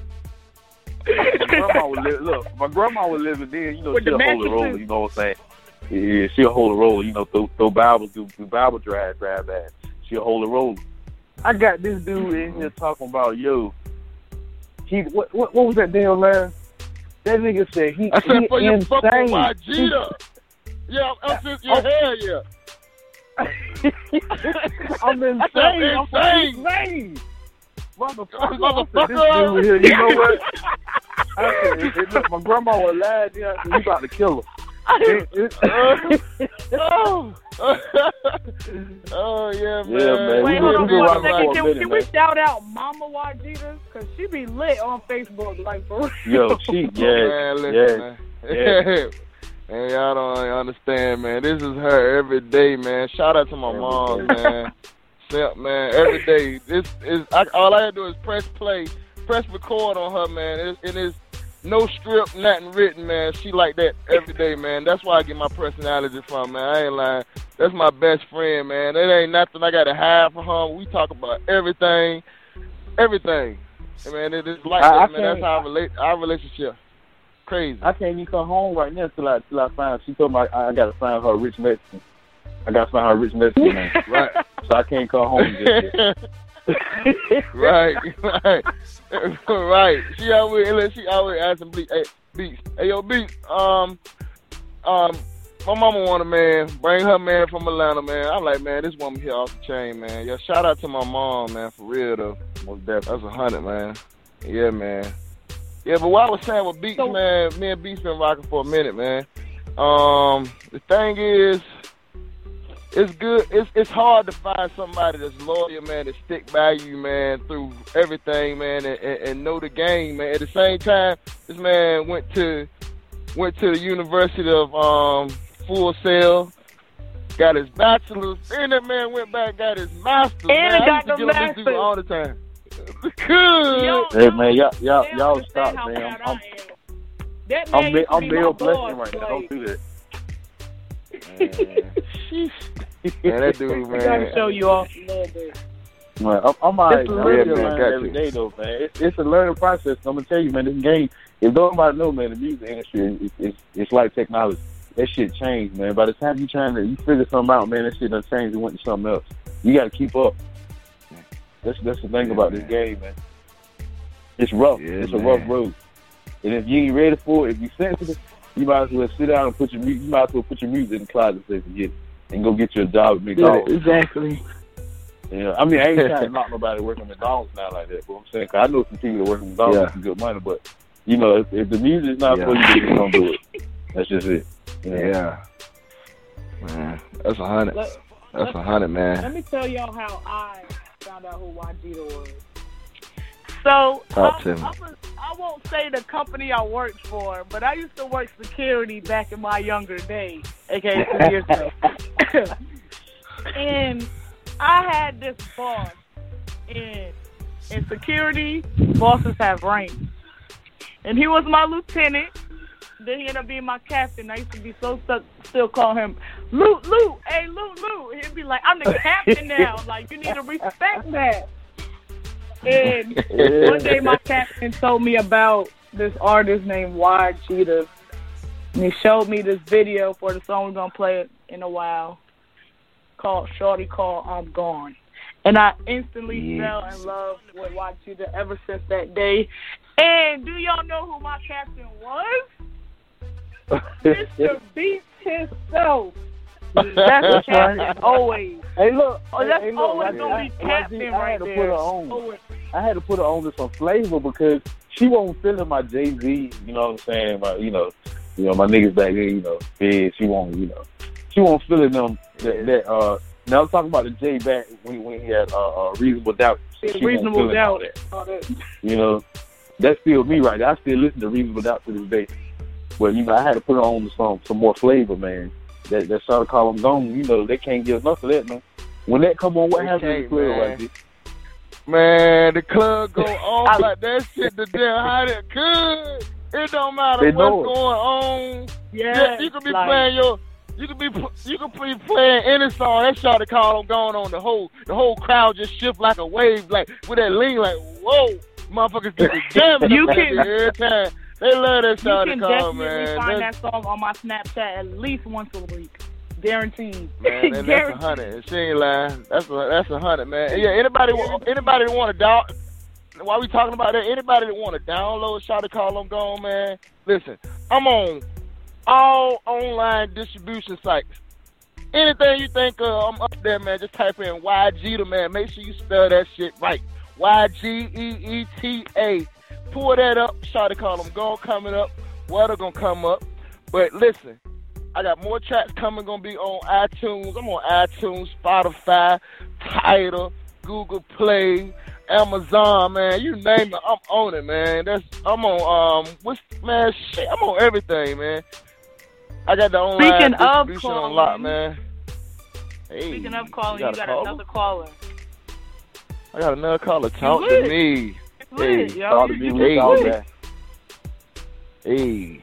My grandma was li- look. My grandma was living there. You know, With she'll hold a roller. You know what I'm saying? Yeah, she'll hold a roller. You know, throw, throw Bibles, do, do Bible drive, drive that. She'll hold a roller. I got this dude in here talking about yo. He what what, what was that damn line? That nigga said he I said he for your fucking insane. YGEETA. Yeah, I'm just your hair, yeah. I'm <laughs> insane. I said, I'm insane. insane. Motherfucker, Motherfucker. I this dude here, you know what? <laughs> I said, it- it- look, my grandma was lying. Yeah, he about to kill her. <laughs> Oh. oh, oh yeah, man. Yeah, man. Wait, hold on we go one second. Can, minute, can we shout out Mama YGEETA? Because she be lit on Facebook, like, for real. Yo, she, oh, yeah, man, listen, yeah, man. yeah. Man, y'all don't understand, man. This is her every day, man. Shout out to my mom, man. Simp, man. Every day. This is I, all I had to do is press play, press record on her, man. It, it is no strip, nothing written, man. She like that every day, man. That's why I get my personality from, man. I ain't lying. That's my best friend, man. It ain't nothing I got to hide from her. We talk about everything, everything. And, man, it is like I- that, I man. That's our relate our relationship. Crazy. I can't even come home right now till I till I find. She told me I, I got to find her rich Mexican. I got to find her rich Mexican man. <laughs> Right. So I can't come home just yet. <laughs> right, right, <laughs> right. She always, she always asking Beats, hey, Beats, hey, yo, Beats, um, um, my mama want a man. Bring her man from Atlanta, man. I'm like, man, this woman here off the chain, man. Yo, shout out to my mom, man, for real though. Most definitely. That's a hundred, man. Yeah, man. Yeah, but what I was saying with Beats, man, me and Beats been rocking for a minute, man. Um, the thing is, it's good. It's it's hard to find somebody that's loyal, man, that stick by you, man, through everything, man, and, and, and know the game, man. At the same time, this man went to went to the University of um, Full Sail, got his bachelor's, and that man went back got his master's. And man. I got used to the get on this dude master's. all the time. Good. Hey man, y'all y'all y'all stop, man. I'm That I'm man I'm, used to I'm Bill Blessing right now. Don't do that. <laughs> Man, that dude, I man. gotta show you off a little bit. Man, I'm, I'm alright. It's a man. learning man, learning got every you. day, though, man. It's, it's a learning process. I'm gonna tell you, man. This game, if nobody know, man, the music industry, it's, it's it's like technology. That shit changed, man. By the time you trying to you figure something out, man, that shit done changed and went to something else. You got to keep up. That's that's the thing about this game, man. It's rough. it's a rough road. And if you ain't ready for it, if you sensitive, you might as well sit down and put your mu- you might as well put your music in the closet and say forget it, and go get you a job at McDonald's. exactly. Yeah, I mean, I ain't trying to <laughs> knock nobody working at McDonald's now like that. But I'm saying, cause I know some people that work at McDonald's Yeah. make some good money, but you know, if, if the music's not for you, Yeah. then don't do it. That's just it. Yeah. Man, that's a hundred. Let- That's a hundred, man. Let me tell y'all how I found out who YGEETA was. So Talk I, to me. I'm a, I won't say the company I worked for, but I used to work security back in my younger days, aka two <laughs> years ago. <laughs> and I had this boss in in security. Bosses have ranks, and he was my lieutenant. Then he ended up being my captain. I used to be so stuck, still call him Loot, Loot, hey, Loot, Loot. He'd be like, I'm the captain now. <laughs> Like, you need to respect that. And one day my captain told me about this artist named Wide Cheetah. And he showed me this video for the song we're going to play in a while called Shorty Call I'm Gone. And I instantly Yeah. fell in love with YGEETA ever since that day. And do y'all know who my captain was? Mr. Beats himself. That's That's captain right. always. Hey, look. Oh, that's hey, look, always gonna be captain YG, I right had to there. put her on. Always. I had to put her on to some flavor because she wasn't feeling my Jay Z. You know what I'm saying? My, you know, you know my niggas back there. You know, fed. She won't. You know, she won't feeling them. That, that uh. Now I'm talking about the Jay back when when he had uh, uh reasonable doubt. She Reasonable doubt. that. That. You know, that's still me right there. I still listen to Reasonable Doubt to this day. But you know, I had to put on some some more flavor, man. That that sort of call them gone. You know, they can't get enough of that, man. When that come on, what They happens in the can't, club, man. YG? Man, the club go <laughs> on like that shit. The damn how it could. It don't matter They what's know it. going on. Yeah, yeah you could be like- playing your. You could be pl- you could be playing any song. That shot to call them going on. The whole the whole crowd just shift like a wave, like with that lean, like whoa, motherfuckers get the <laughs> jamming. You can- every time. They love that You shot to can call, definitely man. find That's- that song on my Snapchat at least once a week. Guaranteed. Man, that- <laughs> that's a hundred. She ain't lying. That's a that's a hundred, man. Yeah, anybody anybody that want to down while we talking about that, anybody that want to download Shot to Call I'm Gone, man. Listen, I'm on all online distribution sites. Anything you think of, I'm up there, man. Just type in YG to man. Make sure you spell that shit right. Y G E E T A. Pull that up. Shot to Call I'm Gone coming up. Water gonna come up. But listen, I got more tracks coming. Gonna be on iTunes. I'm on iTunes, Spotify, Tidal, Google Play, Amazon. Man, you name it, I'm on it, man. That's I'm on. Um, what's man? Shit, I'm on everything, man. I got the online Speaking of distribution on lock, calling, man. Hey, Speaking of calling, you you got a got caller? another caller. I got another caller. Talk to me. Lit, Hey, yo. talk to You me. lit. Hey, You man. Hey,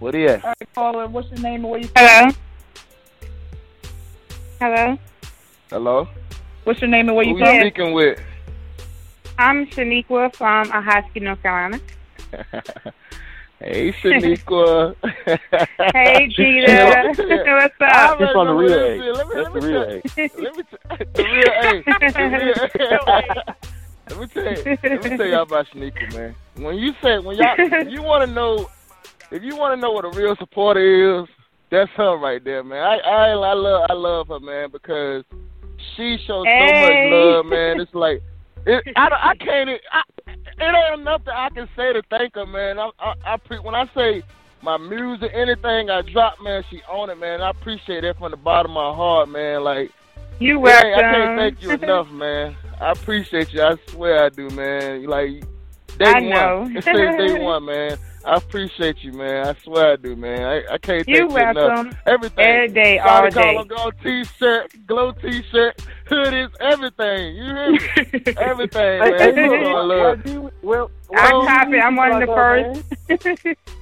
what are you at? All right, caller, what's your name and where you Hello. Hello. Hello. What's your name and where Who you we from? speaking with? I'm Shaniqua from Ahoskie, North Carolina. <laughs> hey, Shaniqua. <laughs> Hey, <laughs> Gita. What's I up? already know what real it A. is. Let me, That's let me the real tell- Let me t- the real A. The real A. Let me tell you, let me tell y'all about Shaniqua, man. When you say when y'all if you want to know if you want to know what a real supporter is, that's her right there, man. I I, I love I love her, man, because she shows so much love, man. It's like it, I I can't I, it ain't enough that I can say to thank her, man. I I, I pre, when I say my music, anything I drop, man, she own it, man. I appreciate that from the bottom of my heart, man. Like You it ain't- I can't thank you enough, <laughs> man. I appreciate you. I swear I do, man. Like day I one, know. <laughs> it day one, man. I appreciate you, man. I swear I do, man. I, I can't You're thank you welcome. enough. Everything, Every day, Shawty all Collar day. Glow T-shirt, glow T-shirt, hoodies, everything. You hear me? <laughs> everything, man. You look, know I love. well, well, I well, copy. I'm one of the first. <laughs>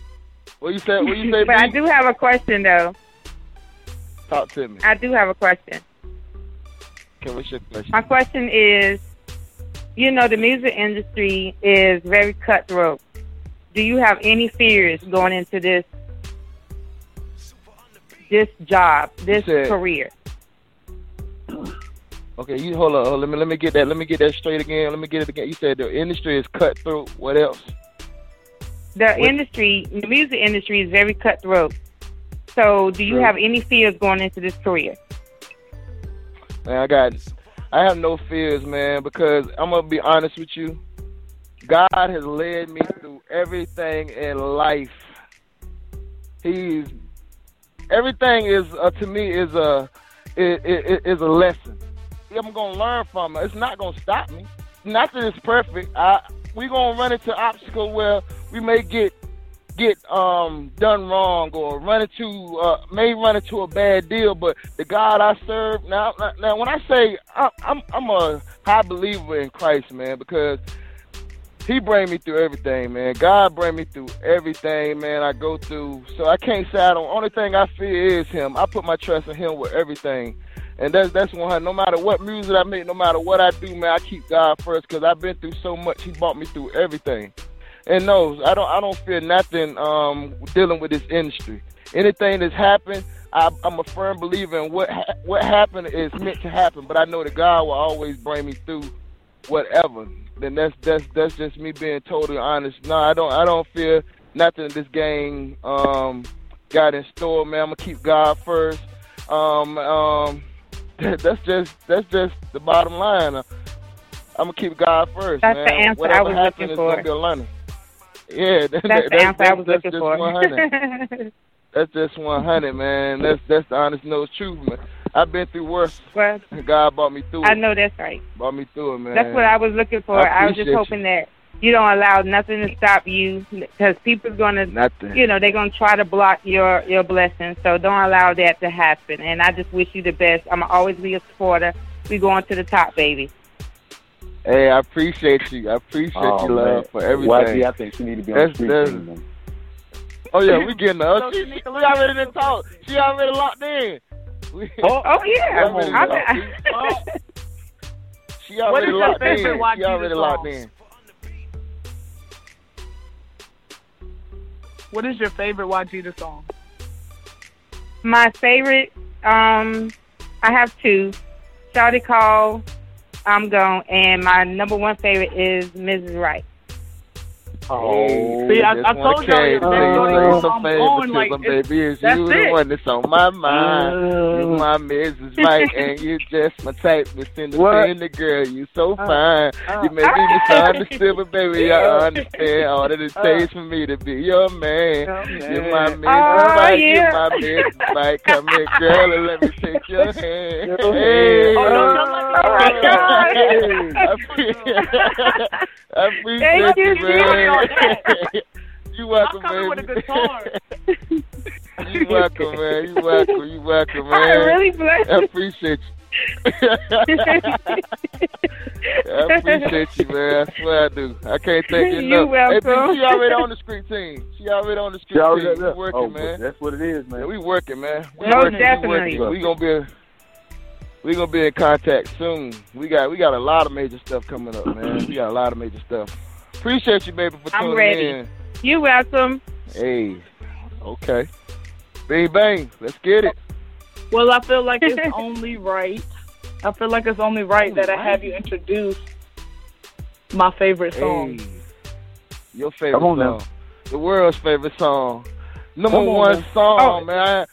What you say? What you say? but I B? do have a question, though. Talk to me. I do have a question. Okay, what's your question? My question is, you know, the music industry is very cutthroat. Do you have any fears going into this this job, this said- career? Okay, you hold on. Hold on. Let me let me get that. Let me get that straight again. Let me get it again. You said the industry is cutthroat. What else? The What- industry, the music industry is very cutthroat. So, do you True. have any fears going into this career? Man, I got, I have no fears, man, because I'm gonna be honest with you. God has led me through everything in life. He's everything is uh, to me is a is, a lesson. I'm gonna learn from it. It's not gonna stop me. Not that it's perfect. I we gonna run into obstacle where we may get get um done wrong or run into uh, may run into a bad deal. But the God I serve now now, when I say I, I'm I'm a high believer in Christ, man, because he bring me through everything, man. God bring me through everything, man. I go through, so I can't say I don't. Only thing I fear is Him. I put my trust in Him with everything, and that's that's one. No matter what music I make, no matter what I do, man, I keep God first because I've been through so much. He brought me through everything, and no, I don't. I don't fear nothing um, dealing with this industry. Anything that's happened, I, I'm a firm believer in what ha- what happened is meant to happen. But I know that God will always bring me through whatever. Then that's that's that's just me being totally honest. No, I don't I don't fear nothing this game um got in store, man. I'm gonna keep God first. Um um <laughs> that's just that's just the bottom line. I'm gonna keep God first, That's man. the answer Whatever I was happens, looking it's for. gonna be a learning. Yeah, that, That's the that- I was that's looking for. 100. That's just 100, man. That's that's the honest no truth, man. I've been through worse. Well, God brought me through it. I know that's right. Brought me through it, man. That's what I was looking for. I I, was just hoping that you don't allow nothing to stop you because people's gonna, Nothing. you know, they're gonna try to block your your blessings. So don't allow that to happen. And I just wish you the best. I'm gonna always be a supporter. We going to the top, baby. Hey, I appreciate you. I appreciate Oh, you, love, man. for everything. YG, I think she need to be on That's- the street that's- team, man. Oh yeah, we getting her. She, she, we already done talk. She already locked in. We, <laughs> Oh, oh yeah. we already I'm- locked in. She What already your locked in. favorite YG She already song? locked in. What is your favorite YGEETA song? My favorite, um, I have two. Shawty Call, I'm Gone, and my number one favorite is Mrs. Right. Oh, see, I, I told y'all you oh, so I'm going like it's, baby, it's that's you it. the one that's on my mind. you uh. my Mrs. Right, and you just my type, Miss Independent girl. You so uh, fine. Uh, uh, you make me misunderstood, <laughs> but baby, yeah. I understand all that it uh. takes uh, for me to be your man. Oh, man. You're my Mrs. Right, yeah. you're my Mrs. Right. Come here, girl, and let me take your <laughs> hand. Hey. Oh, no, no, no, no. Oh, my God. <laughs> I appreciate Thank you, man. <laughs> you welcome, man. with a guitar. <laughs> you welcome, man. You welcome. You welcome, man. I really blessed. I appreciate you. <laughs> I appreciate you, man. That's swear I do. I can't thank you enough. You welcome. Hey, she already on the street team. She already on the street team. We working, oh, man. That's what it is, man. Yeah, we working, man. We working. definitely. We, working. we gonna be. A, we're gonna be in contact soon. We got we got a lot of major stuff coming up, man. We got a lot of major stuff. Appreciate you, baby, for tuning I'm ready. in. You welcome. Hey, okay. Bing bang, let's get it. Well, I feel like it's <laughs> only right. I feel like it's only right that I have you introduce my favorite song. Hey, your favorite song. Now. The world's favorite song. Number one song, oh. man.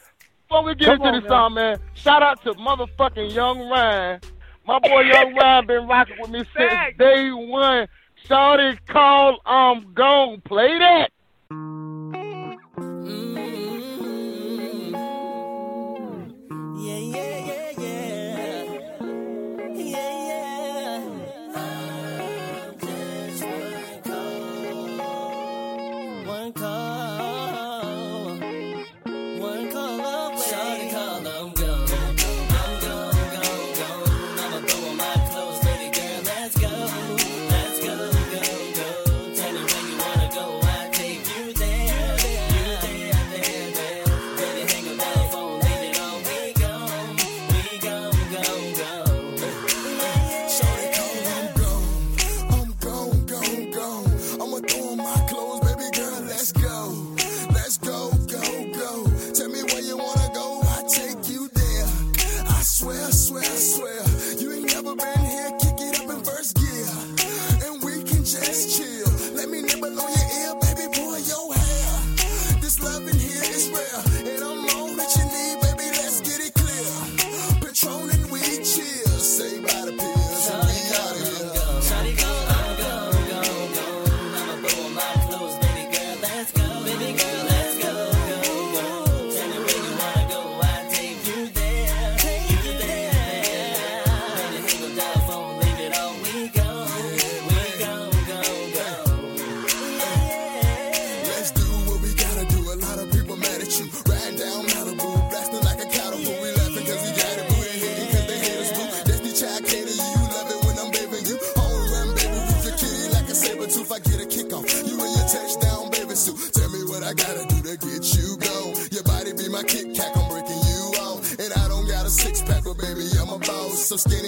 Before we get Come into on, this song, man, shout out to motherfucking Young Ryan. My boy Young <laughs> Ryan been rocking with me since day one. Shawty call. I'm gone. Play that. Mm-hmm. Yeah, yeah. so stay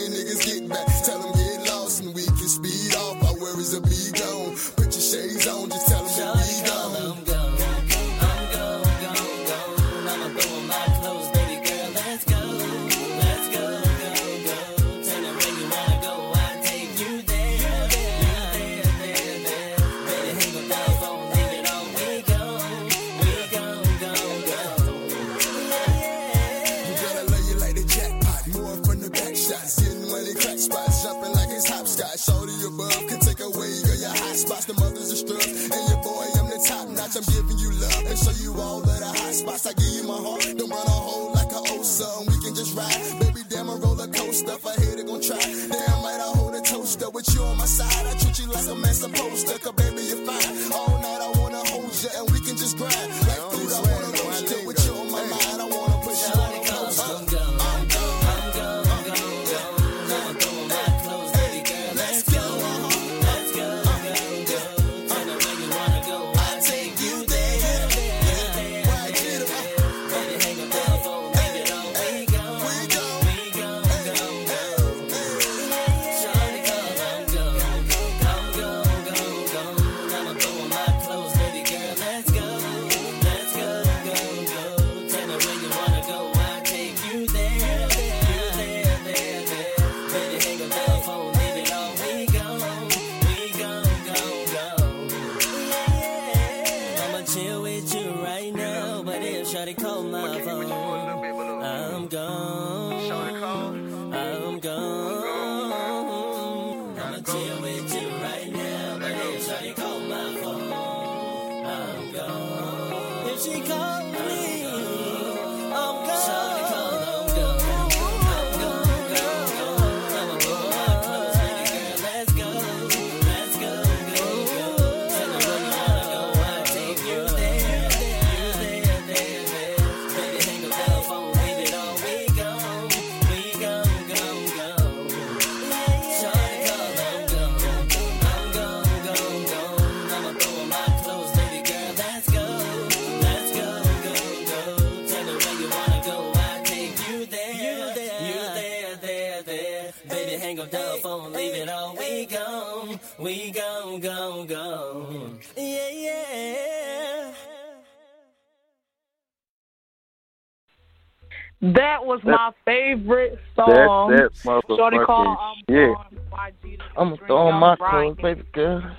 Shorty call. I'm shit. gone. YG I'm gonna throw on my clothes, baby girl.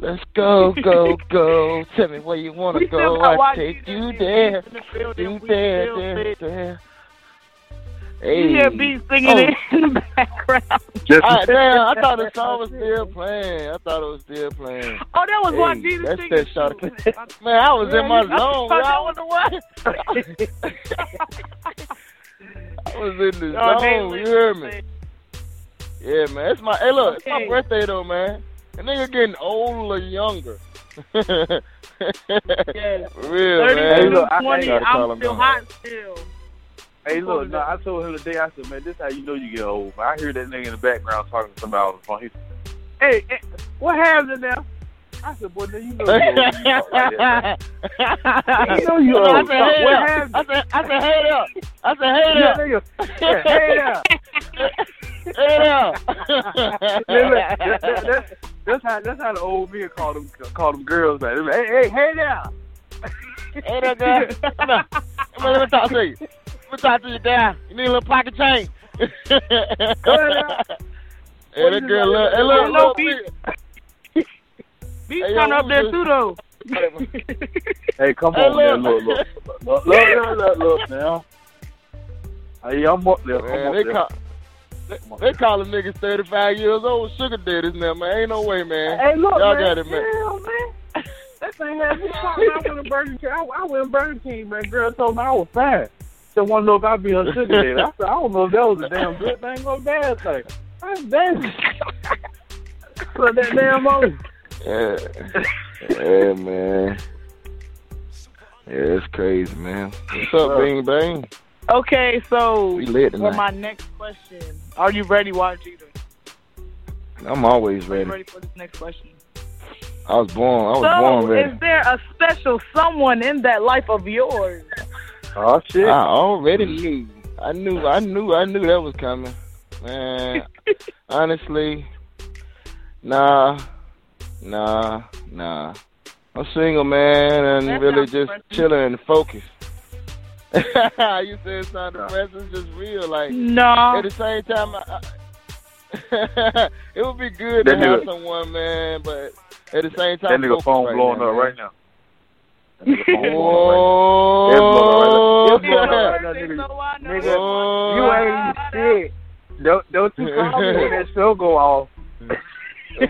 Let's go, go, go. <laughs> Tell me where you wanna go. I take you there. the. You there, there, there. You hear beats singing Oh. <laughs> in the background. <laughs> Ah, damn, I thought the song was still playing. I thought it was still playing. Oh, that was hey, YG the That's singing that shot. Man, I was in my zone. I. I wonder why. I was in the Oh, they zone. You hear me? Yeah, man. It's my. Hey, look, it's my birthday though, man. The nigga getting older or younger. <laughs> Yeah. For real, 30 man. to look, 20, gotta I'm still down. hot still. Hey, look, no, I told him today, I said, man, this how you know you get old. Man. I hear that nigga in the background talking to somebody on the phone. He Hey, hey, what happened in there? I said, boy, now you know you old. you talk like that, man. <laughs> You know you I said, hey happened? I said, I said, hey there. I said, <laughs> <laughs> hey Yeah, there. nigga. Yeah, hey there. Hey there. Look, look, that- that- that- That's how that's how the old men call them call them girls back. Like, Hey, hey, hey there. Hey there, girl. Come on. Come on, let me talk to you. Let me talk to you, down. You need a little pocket change. Go ahead. Hey, that girl, look, hey, look, look, beat. Beats Hey, kind of up there too, though. <laughs> Hey, come Hey, on, man. look. Look, look, look, look, look, look, look, now. Hey, I'm up there. Man, I'm they up there. call, they, they calling niggas 35 years old sugar daddies now, man. Ain't no way, man. Hey, look, Y'all man. got it, man. Hell, man. That thing had me talking. I went to Burger King. I, I went to Burger King, man. Girl told me I was fat. She want to know if I'd be her sugar daddy. I said, I don't know if that was a damn good thing or a bad thing. That's damn. <laughs> Put that damn on. Yeah. yeah, man. Yeah, it's crazy, man. What's up, Bing Bang? Okay, so We lit for my next question, are you ready, YG? I'm always Are you ready. ready for this next question? I was born. I was so, born ready. is there a special someone in that life of yours? Oh shit! I already knew. I knew. I knew. I knew that was coming. Man, <laughs> honestly, nah, nah, nah. I'm single, man, and That's really just depressing. chilling and focused. <laughs> you said it's not depressing, it's just real. Like, No. At the same time, I, I- <laughs> it would be good That to have someone, man, but at the same That time, nigga phone right blowing now, up man. right now. That nigga phone blowing up right now. It's blowing up now. Up right now, nigga. Nigga, you ain't shit. Don't don't you call me when that <laughs> show go off. <laughs>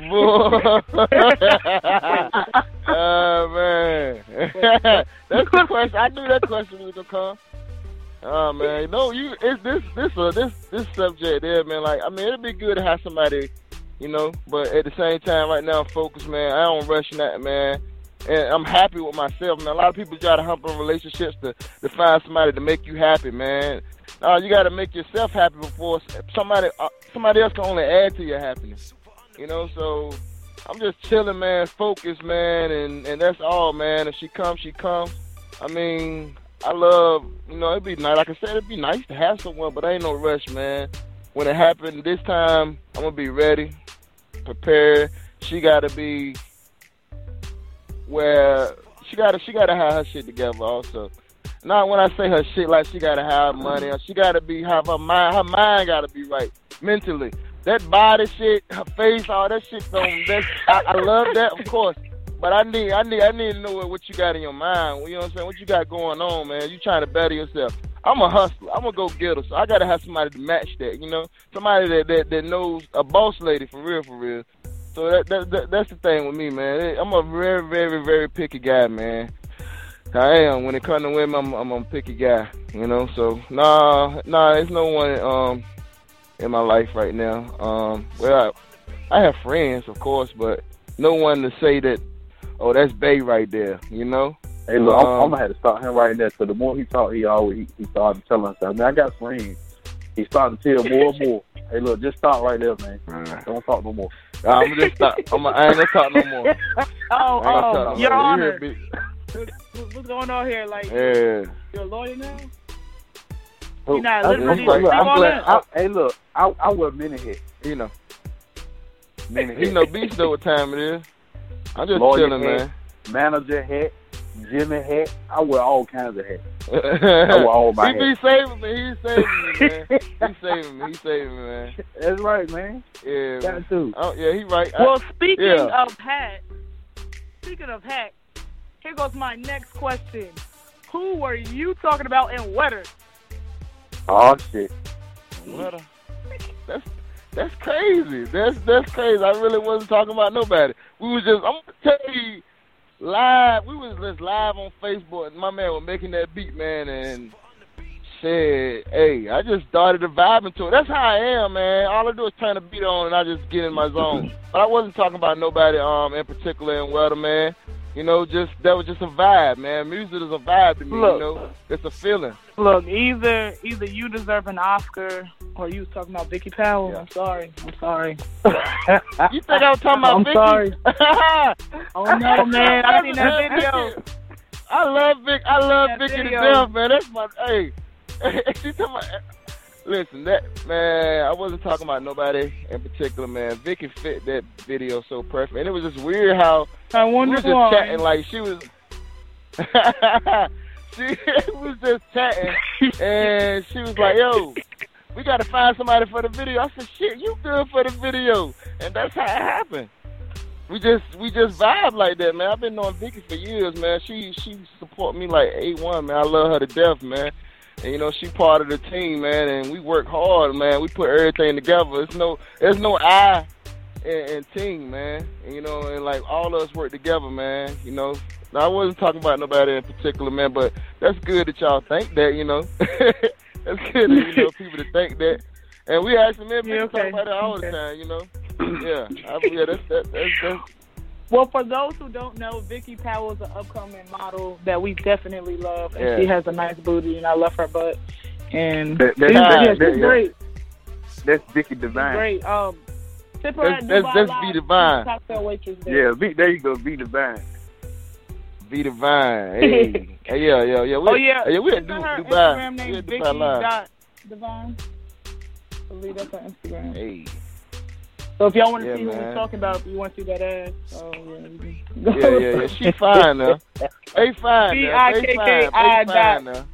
oh man, <laughs> that's the question. I knew that question was gonna come. Oh man, no, you it's this this uh, this this subject there, man. Like, I mean, it'd be good to have somebody, you know, but at the same time, right now, I'm focused, man. I don't rush that, man. And I'm happy with myself, man. A lot of people try to hump on relationships to, to find somebody to make you happy, man. No, you got to make yourself happy before somebody uh, somebody else can only add to your happiness. You know, so I'm just chilling, man, focused, man, and and that's all, man. If she comes, she comes. I mean, I love, you know, it'd be nice. Like I said, it'd be nice to have someone, but ain't no rush, man. When it happened this time, I'm gonna be ready, prepared. She gotta be where she gotta she gotta have her shit together also. Not when I say her shit like she gotta have money, she gotta be have her mind her mind gotta be right mentally. That body shit, her face, all that shit don't that's I, I love that of course. but I need, I need, I need to know what, you got in your mind. You know what I'm saying? What you got going on, man? You trying to better yourself. I'm a hustler. I'm a go get getter, so I gotta have somebody to match that. You know, somebody that that, that knows a boss lady for real, for real. So that, that, that that's the thing with me, man. I'm a very, very, very picky guy, man. I am. When it comes to women, I'm, I'm a picky guy. You know, so nah, nah. There's no one um in my life right now. Um, well, I, I have friends, of course, but no one to say that. Oh, that's Bay right there. You know. Hey, look, I'm, Um, I'm gonna have to stop him right there. Cause the more he talk, he always he, he started telling us. I mean, I got friends. He starting to tell more and more. Hey, look, just stop right there, man. Don't talk no more. I'm gonna just stop. I'm a, I ain't gonna talk no more. <laughs> Oh, I ain't gonna oh, no Your more. You Honor. hear me? What's going on here? Like, Yeah. you're a lawyer now? Oh, You're not I- literally I'm, look, I'm glad. I, hey, look, I, I wear mini hat. You know. Mini hat. You know, Beach know what time it is. I'm just Lawyer chilling, hat, man. Manager hat, Jimmy hat. I wear all kinds of hats. <laughs> I wear all my he be saving me. He's saving me, man. He's <laughs> saving me. He's saving me, man. That's right, man. Yeah. Got man. to. Oh, yeah, he right. I- Well, speaking yeah. of hats, speaking of hats, here goes my next question. Who were you talking about in Wetter? Oh shit. What that's that's crazy. That's that's crazy. I really wasn't talking about nobody. We was just I'm gonna tell you live. We was just live on Facebook, and my man was making that beat, man, and said, "Hey, I just started to vibe into it. That's how I am, man. All I do is turn the beat on, and I just get in my zone. But I wasn't talking about nobody um in particular in Wetter, man. You know, just that was just a vibe, man. Music is a vibe to me. Look. You know, it's a feeling. Look, either either you deserve an Oscar or you was talking about Vicky Powell. I'm sorry. I'm sorry. <laughs> You think I was talking about I'm Vicky? sorry. <laughs> Oh no, man! I seen that video. I love Vic. I love Vicky to death, man. That's my hey. <laughs> talking about, listen, that man. I wasn't talking about nobody in particular, man. Vicky fit that video so perfect, and it was just weird how I we wonder was just why. chatting like she was. <laughs> she <laughs> was just chatting, and she was like, "Yo, we got to find somebody for the video." I said, "Shit, you good for the video?" And that's how it happened. We just we just vibe like that, man. I've been knowing Vicky for years, man. She she support me like A one, man. I love her to death, man. And you know she part of the team, man. And we work hard, man. We put everything together. It's no there's no I and, in team, man. And, you know, and like all of us work together, man. You know. Now, I wasn't talking about nobody in particular, man, but that's good that y'all think that, you know. <laughs> that's good that, you know, people to think that. And we actually, man, Yeah, talk about it all the time, you know. yeah, I, yeah, that's that, that's that's Well, for those who don't know, Vicky Powell is an upcoming model that we definitely love, and Yeah. she has a nice booty, and I love her butt. And That- she's, that- yeah, that- she's great. That's Vicky Divine. great. Um, tip her That's- at that's- that's Live. V Divine. She's a Cocktail waitress there. Yeah, V, there you go, V Divine. V Divine. Hey, <laughs> hey, yeah, yeah, yeah. We, oh yeah, hey, we Is at Du- Dubai. Instagram name at Vicky Dubai Live. dot Divine. I believe that's her Instagram. Hey. So if y'all want to Yeah, see who we're talking about, if you want to see that ass, oh yeah, Yeah, yeah, yeah. She fine now. Hey, fine now. Hey, fine. B-I-K-K-I Hey, fine now.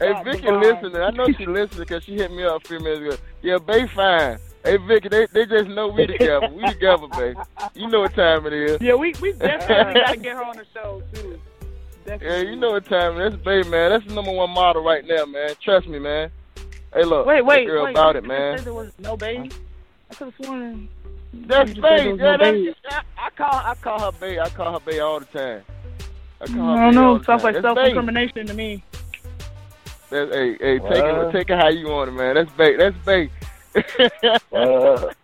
Hey, Vicky listening. I know she listening because she hit me up a few minutes ago. Yeah, Bay fine. Hey, Vicky, they, they just know we together. We together, babe. You know what time it is. Yeah, we we definitely gotta get her on the show too. Yeah, you know what time it is. That's Bay, man. That's the number one model right now, man. Trust me, man. Hey, look. Wait, wait, girl wait. about it, man. There was no baby. I could have sworn. That's you Bay. Yeah, that's, I, I call I call her Bay. I call her Bay all the time. I call her I don't know. the Sounds like self Bay. incrimination to me. That's, hey, hey, take it, take it how you want it, man. That's Bay. That's Bay. <laughs>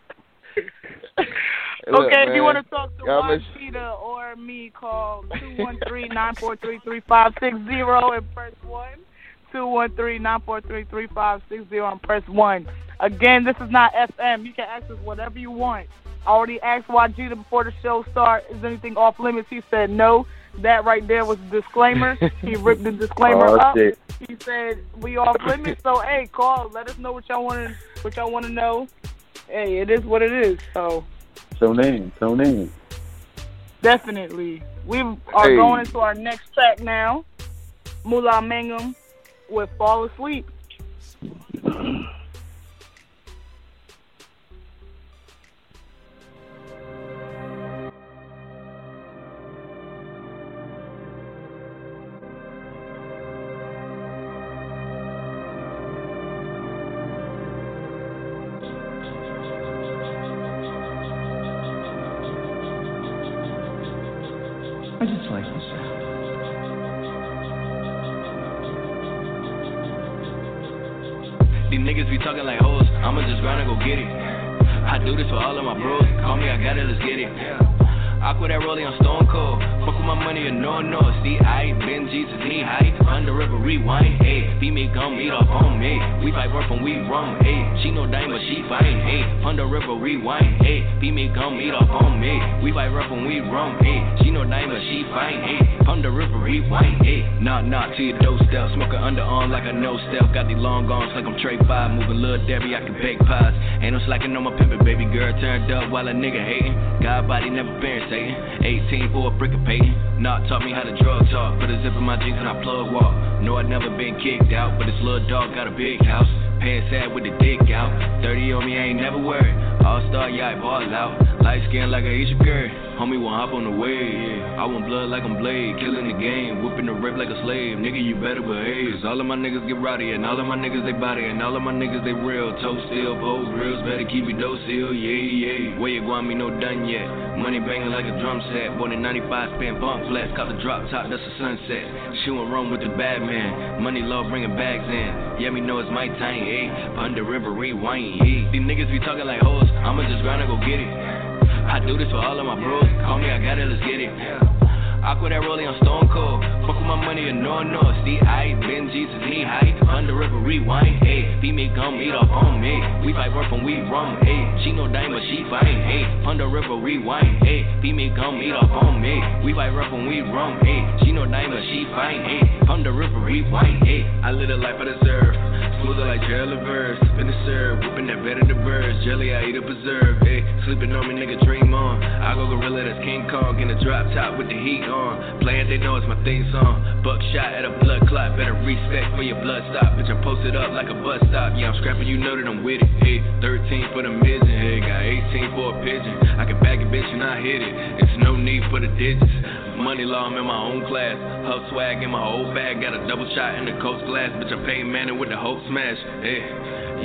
Look, okay, if you want to talk to Y'all Juan miss- Cheetah or me, call 213-943-3560 and press 1. 213-943-3560 and press 1. Again, this is not FM. You can ask us whatever you want. I already asked YG before the show start, is anything off limits? He said no. That right there was a disclaimer. he <laughs> ripped the disclaimer Oh, up. shit. He said we off limits. So hey, call. Let us know what y'all want to what y'all want to know. Hey, it is what it is. So tune in, tune in. definitely, we are Hey. going into our next track now. Mullah Mangum with "Fall Asleep." Hey, she no dime but she fine. Hey, under river rewind. Hey, knock knock to your doorstep. Smoking underarm like a no step. Got these long arms like I'm Trey Five. Moving little Debbie, I can bake pies. Ain't no slacking on my pimpin', baby girl turned up while a nigga hating. God body never been Satan. 18 for a brick of pain. Knock taught me how to drug talk. Put a zip in my jeans and I plug walk. No, I never been kicked out, but this little dog got a big house. Pants sad with the dick out. 30 on me, I ain't never worried. All star, yeah, I ball out. Light skin like a Asian girl. Homie won't hop on the wave. I want blood like I'm Blade. Killing the game. Whipping the rape like a slave. Nigga, you better behave. All of my niggas get rowdy. And all of my niggas they body. And all of my niggas they real. Toe still, pose reals. Better keep it docile. Yeah, yeah. Where you going, me no done yet. Money banging like a drum set. Born in 95, spin bump flats. Caught the drop top, that's a sunset. Shooting rum with the bad man. Money low, bringing bags in. Yeah, me know it's my time, eh? Under river, rewind, yeah. These niggas be talking like hoes. I'ma just grind and go get it. I do this for all of my bros. Call me, I got it, let's get it. Aqua that rolling on stone cold. Fuck with my money and no no. See, I been Jesus knee high. Under river rewind. Hey, female gon' meet up on me. We fight work when we run. Hey, she no dime but she fine. Hey, under river rewind. Hey, female gon' meet up on me. We fight work when we run. Hey, she no dime but she fine. Hey, under river rewind. Hey, I live the life I deserve. Smoother like jelly verse. Spin the serve. Whipping that better the birds. Jelly, I eat a preserve. Hey, sleeping on me, nigga, dream on. I go gorilla, that's King Kong. In a drop top with the heat on. Playing, they know it's my theme song. Buckshot at a blood clot. Better respect for your blood stop. Bitch, I'm posted up like a bus stop. Yeah, I'm scrapping, you know that I'm with it. Hey, 13 for the midget. Hey, got 18 for a pigeon. I can back it, bitch, and I hit it. It's no need for the digits. Money law, I'm in my own class. Huff swag in my whole bag. Got a double shot in the coast glass. Bitch, I'm paying Manning with the hope smash. Hey,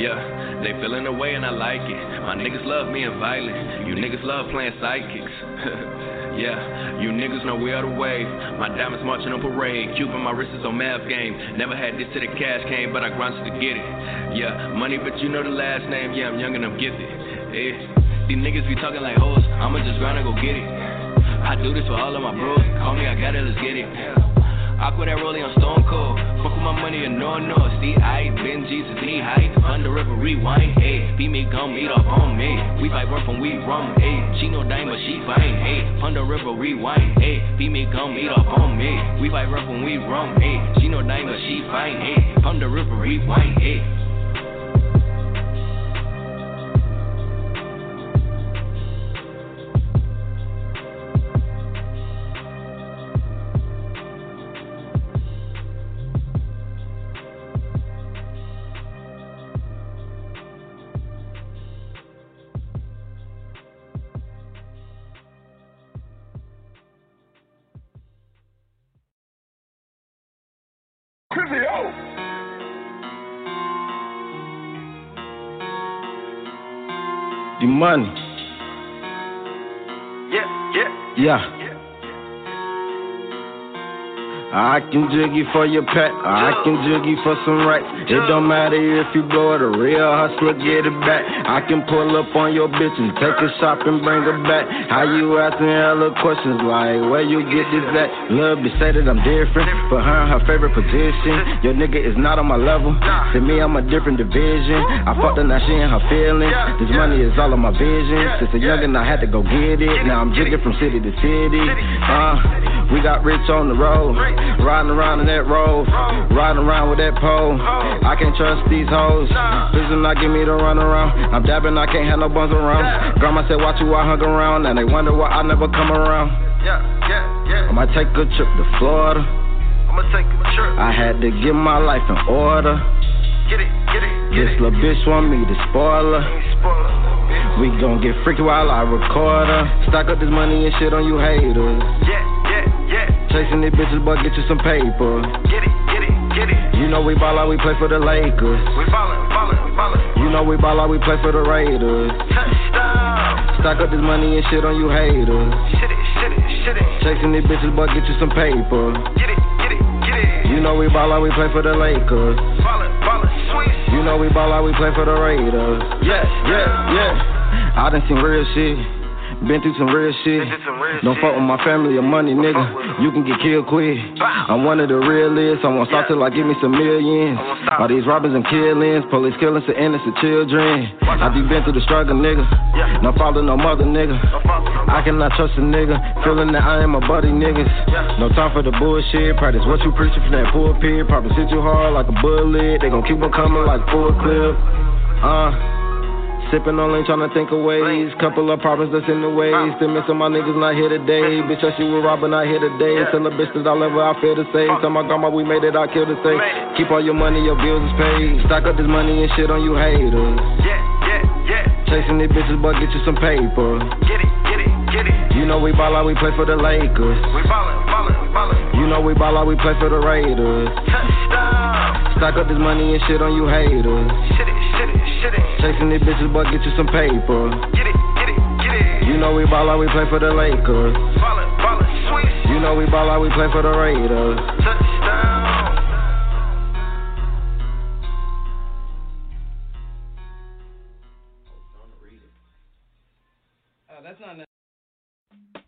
yeah, they feeling the way and I like it. My niggas love and violent. You niggas love playing sidekicks. <laughs> yeah, you niggas know we are the wave. My diamonds marching on parade. Cuban, my wrist is on math game. Never had this till the cash came, but I grinded to get it. Yeah, money, but you know the last name. Yeah, I'm young and I'm gifted. Hey, these niggas be talking like hoes. I'ma just grind and go get it. I do this for all of my bros. Call me, I got it, let's get it. Aqua that rolling on stone cold. Fuck with my money and no no. See, I been Jesus knee high. Under river rewind. Hey, me, gon' meet up on me. We fight work when we run. Hey, she no dime but she fine. Hey, the river rewind. Hey, female gon' meet up on me. We fight rough when we run. Hey, eh. she no dime she fine. Eh. Hey, the river rewind. Hey. Eh. Can jiggy for your pet, or I can jiggy for some rights. It don't matter if you blow it, a real hustler get it back. I can pull up on your bitch and take a shop and bring her back. How you asking hella questions like where you get this at? Love to say that I'm different, but her her favorite position. Your nigga is not on my level. To me, I'm a different division. I fucked her, now she in her feelings. This money is all of my vision. Since a youngin', I had to go get it. Now I'm jigging from city to city. Uh, we got rich on the road. Riding around in that road, riding around with that pole. I can't trust these hoes. Please do not give me the run around. I'm dabbing, I can't have no buns around. Grandma said, watch you, I hung around. And they wonder why I never come around. Yeah, yeah, yeah. I might take a trip to Florida. I'ma take a trip. I had to get my life in order. Get it, get it, get This little bitch want me to spoil her. We gon' get freaky while I record her. Stack up this money and shit on you haters. Yeah. Chasing these bitches, but get you some paper. Get it, get it, get it. You know we ball out, we play for the Lakers. We ballin', ballin', we ballin'. You know we ball out, we play for the Raiders. Touchdown. Stack up this money and shit on you haters. Shit it, shit it, shit it. Chasing these bitches, but get you some paper. Get it, get it, get it. You know we ball out, we play for the Lakers. Ballin', ballin', sweet. You know we ball out, we play for the Raiders. Yeah, yeah, yeah. I done seen real shit. Been through some real shit. Don't fuck with my family or money, nigga. You can get killed quick. I'm one of the realest. I want stop till I give me some millions. All these robbers and killings, police killing some innocent children. I be been through the struggle, nigga. No father, no mother, nigga. I cannot trust a nigga. Feeling that I am a buddy, niggas. No time for the bullshit. Practice what you preaching from that pulpit. Probably sit you hard like a bullet. They gon' keep on coming like full clip. Uh. Sipping on lean, trying to think of ways. Couple of problems that's in the way. Still missing my niggas not here today. Bitch, I she with Robin not here today. Tell the bitch that I love her, I feel the same. Tell my grandma we made it, I kill the same. Keep all your money, your bills is paid. Stock up this money and shit on you haters. Yeah, yeah, yeah. Chasing these bitches, but get you some paper. Get it, get it, get it. You know we ball out, we play for the Lakers. We ballin', ballin', ballin'. You know we ball out, we play for the Raiders. Touchdown. Stock up this money and shit on you haters. Shit it, shit it, shit it. Chasing these bitches, but get you some paper. Get it, get it, get it. You know we ball out, we play for the Lakers. Ballin', ballin', sweet. You know we ball out, we play for the Raiders. Touchdown.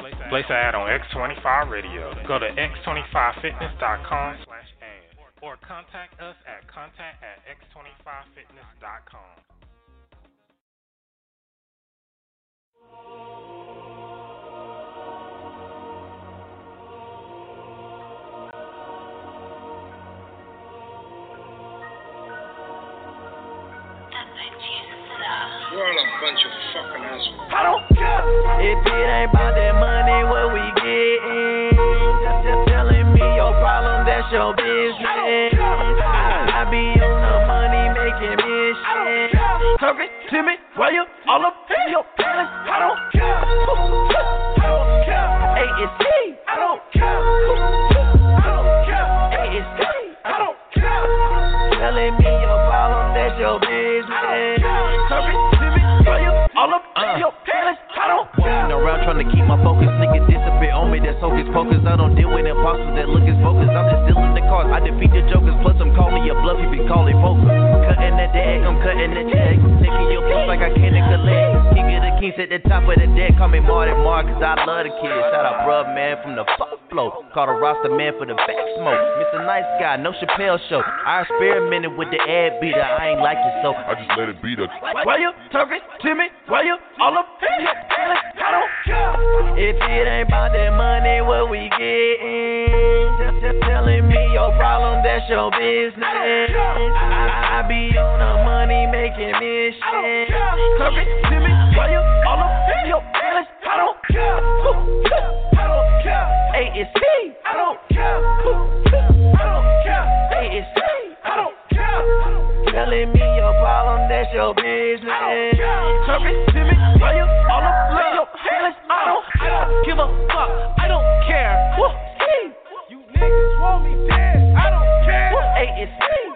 Place an ad on X25 Radio. Go to x25fitness.com slash ad or contact us at contact at x25fitness.com. You're a bunch of fucking assholes. I don't care if it ain't about that me you all up in your palace. I don't care. I don't care. A is T. I don't care. I don't care. A is T. I don't care. Telling me your problem, that's your business. Hurry to me while you all up in uh. your palace. I don't Walking around trying to keep my focus. Nigga disappear on me, that's hocus pocus. I don't deal with imposters that look as focused. I'm just cards. I defeat the jokers. Plus, I'm calling your bluff. You be calling poker. Cutting the deck, I'm cutting the check. Taking your post like I can't collect. King of the kings at the top of the deck. Call me Marty Mark, cause I love the kid. Shout out, bruh, man, from the fuck flow. Call the roster man for the back smoke. Mr. Nice Guy, no Chappelle show. I experimented with the ad beater. I ain't like it, so I just let it beat us. Why you talking to me? Why you all up? I don't. If it ain't about that money, what we getting? Just, just telling me your problem, that's your business. I, I be on the money making mission. Talking to me? Why you all up in your palace? I don't care. I don't care. A is T. I don't care. I don't care. A is. I don't care. Telling me your problem, that's your business. Talking to me? Why you all up in your palace? I don't, I don't give a fuck. I don't care. Woo. Niggas want me dead. I don't care. A.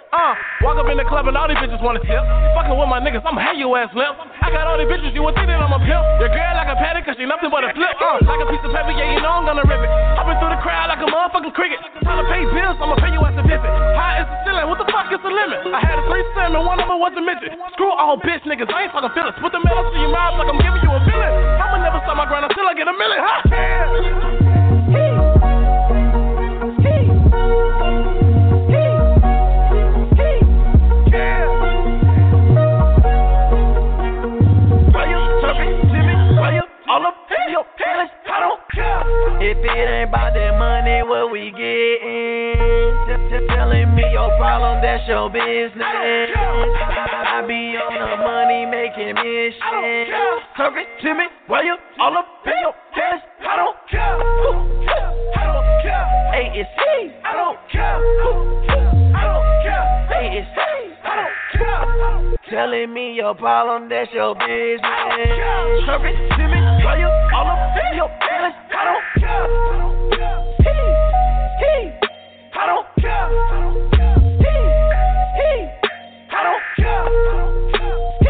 Uh, walk up in the club and all these bitches wanna tip. Fucking with my niggas, I'ma have your ass limp. I got all these bitches, you would think that I'm a pimp. Your girl like a patty, cause she nothing but a flip. Uh, like a piece of paper, yeah, you know I'm gonna rip it. Hopping through the crowd like a motherfucking cricket. Time to pay bills, I'ma pay you as a visit. High is the ceiling, what the fuck is the limit? I had a three and one of them was a midget. Screw all bitch niggas, I ain't talking feelings. Put the metal to your mouth like I'm giving you a feeling. I'ma never stop my grind until I get a million. Huh? Why If it ain't about that money, what we getting? Just, just telling me your problem, that's your business. I, I be on the money making mission. Talking to me? Why you all up in your palace? I don't care. I don't care. A is T. I don't care. I don't care. A is T. I don't care. Telling me your problem, that's your business. Why you all up in your palace? I don't care. T. T. I don't care. T. T. I don't care. T.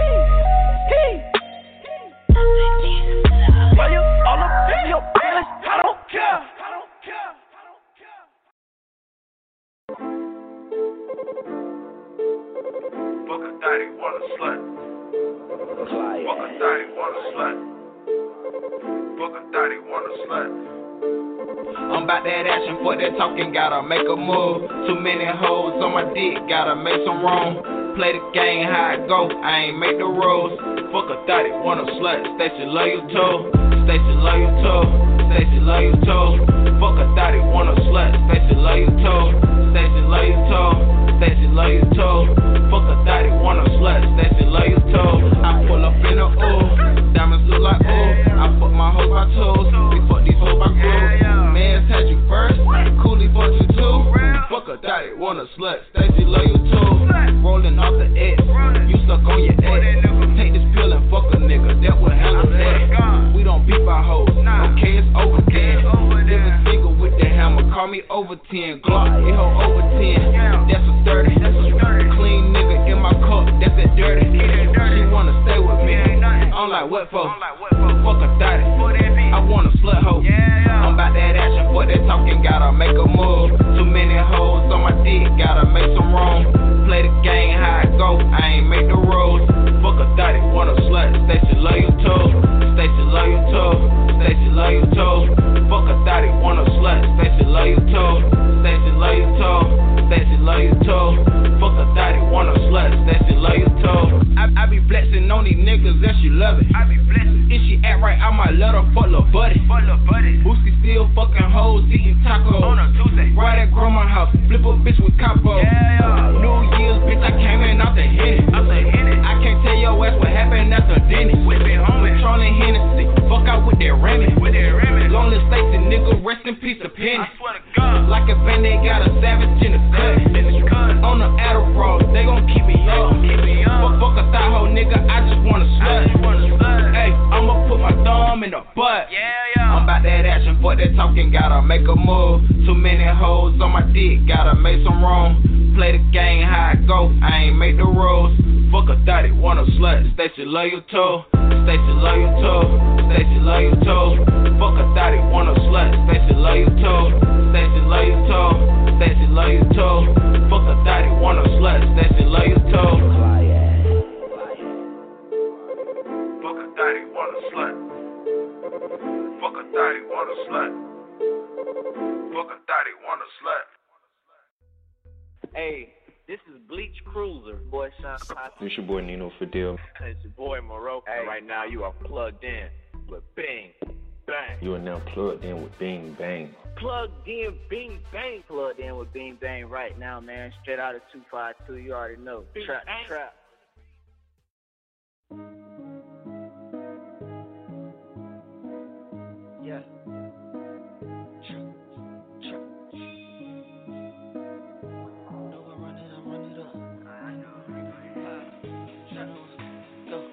Why you all up in your? I don't care. Daddy wanna slut. Fuck a daddy wanna slut. Fuck a daddy wanna slut. I'm about that action, fuck that talking, gotta make a move. Too many hoes on my dick, gotta make some room. Play the game how it go, I ain't make the rules. Fuck a thotty, want a slut, Stacy love you too. Stacy love you too. Stacy love you too. Fuck a thotty, want a slut, Stacy love you too. Stacy love you too. Stacy love you too. Fuck a thotty, want a slut, Stacy love you too. I pull up in a ooh, diamonds look like ooh. I fuck my hoes by toes, we fuck these hoes by crew. Man's had you first, Coolie fuck you too. Fuck a thotty, want a slut, Stacy love you too. Rolling off the X, you stuck on your ex. Take this pill and fuck a nigga, that will handle that. We don't beat by hoes, okay, it's over then. Living single hammer, call me over 10. Glock, it hold over 10. That's a 30. Clean nigga in my cup, that's that dirty. She wanna stay with me. I'm like, what for? Fuck a thotty. I want a slut hoe. I'm about that action, fuck that talking, gotta make a move. Too many hoes on my dick, gotta make some room. Play the game how it go, I ain't make the rules. Fuck a thotty, want a slut, Stacy love you too. Stacy love you too. Stacy love you too. Fuck a thotty, want a slut, Stacy love you too. Stacy love you too. Stacy love you too. Fuck a thotty, want a slut, Stacy love you too. I, I be flexing on these niggas and she love it. I be flexing. If she act right, I might let her fuck lil' buddy. Fuck lil' buddy. Booski still fucking hoes, eating tacos. On a Tuesday. Right at grandma's house, flip a bitch with capo. Yeah, yeah. New Year's, bitch, I came in out the Henny. Out the Henny. I can't tell your ass what happened after Denny. With it, homie. Patrolling Hennessy, fuck out with that Remy. With that Remy. Lonely Stacy, nigga, rest in peace of Penny. I swear to God. Like a band-aid, got a savage in the cut. The. On the Adderall, they gon' keep me up. Keep me up. Fuck, fuck a thigh hoe, nigga, I just wanna slut. Hey, I'ma put my thumb in the butt. Yeah, yeah. I'm about that action, fuck that talking, gotta make a move. Too many hoes on my dick, gotta make some room. Play the game how it go, I ain't make the rules. Fuck a thotty, want a slut, too. Stacy love you too. Stacy love you too. Fuck a thotty, want a slut, too. Stacy love you. Stacy love you too. Fuck a thotty, want a slut, too. Fuck a daddy want a slut. Fuck a daddy want a slut. Fuck a daddy want a slut. Hey, this is Bleach Cruiser, boy. Sean It's your boy Nino Fidel. It's your boy Moreau. And right now you are plugged in with Bing Bang. You are now plugged in with Bing Bang. Plugged in, Bing Bang. Plugged in with Bing Bang right now, man. Straight out of 252. You already know. Bing trap, Bang. trap.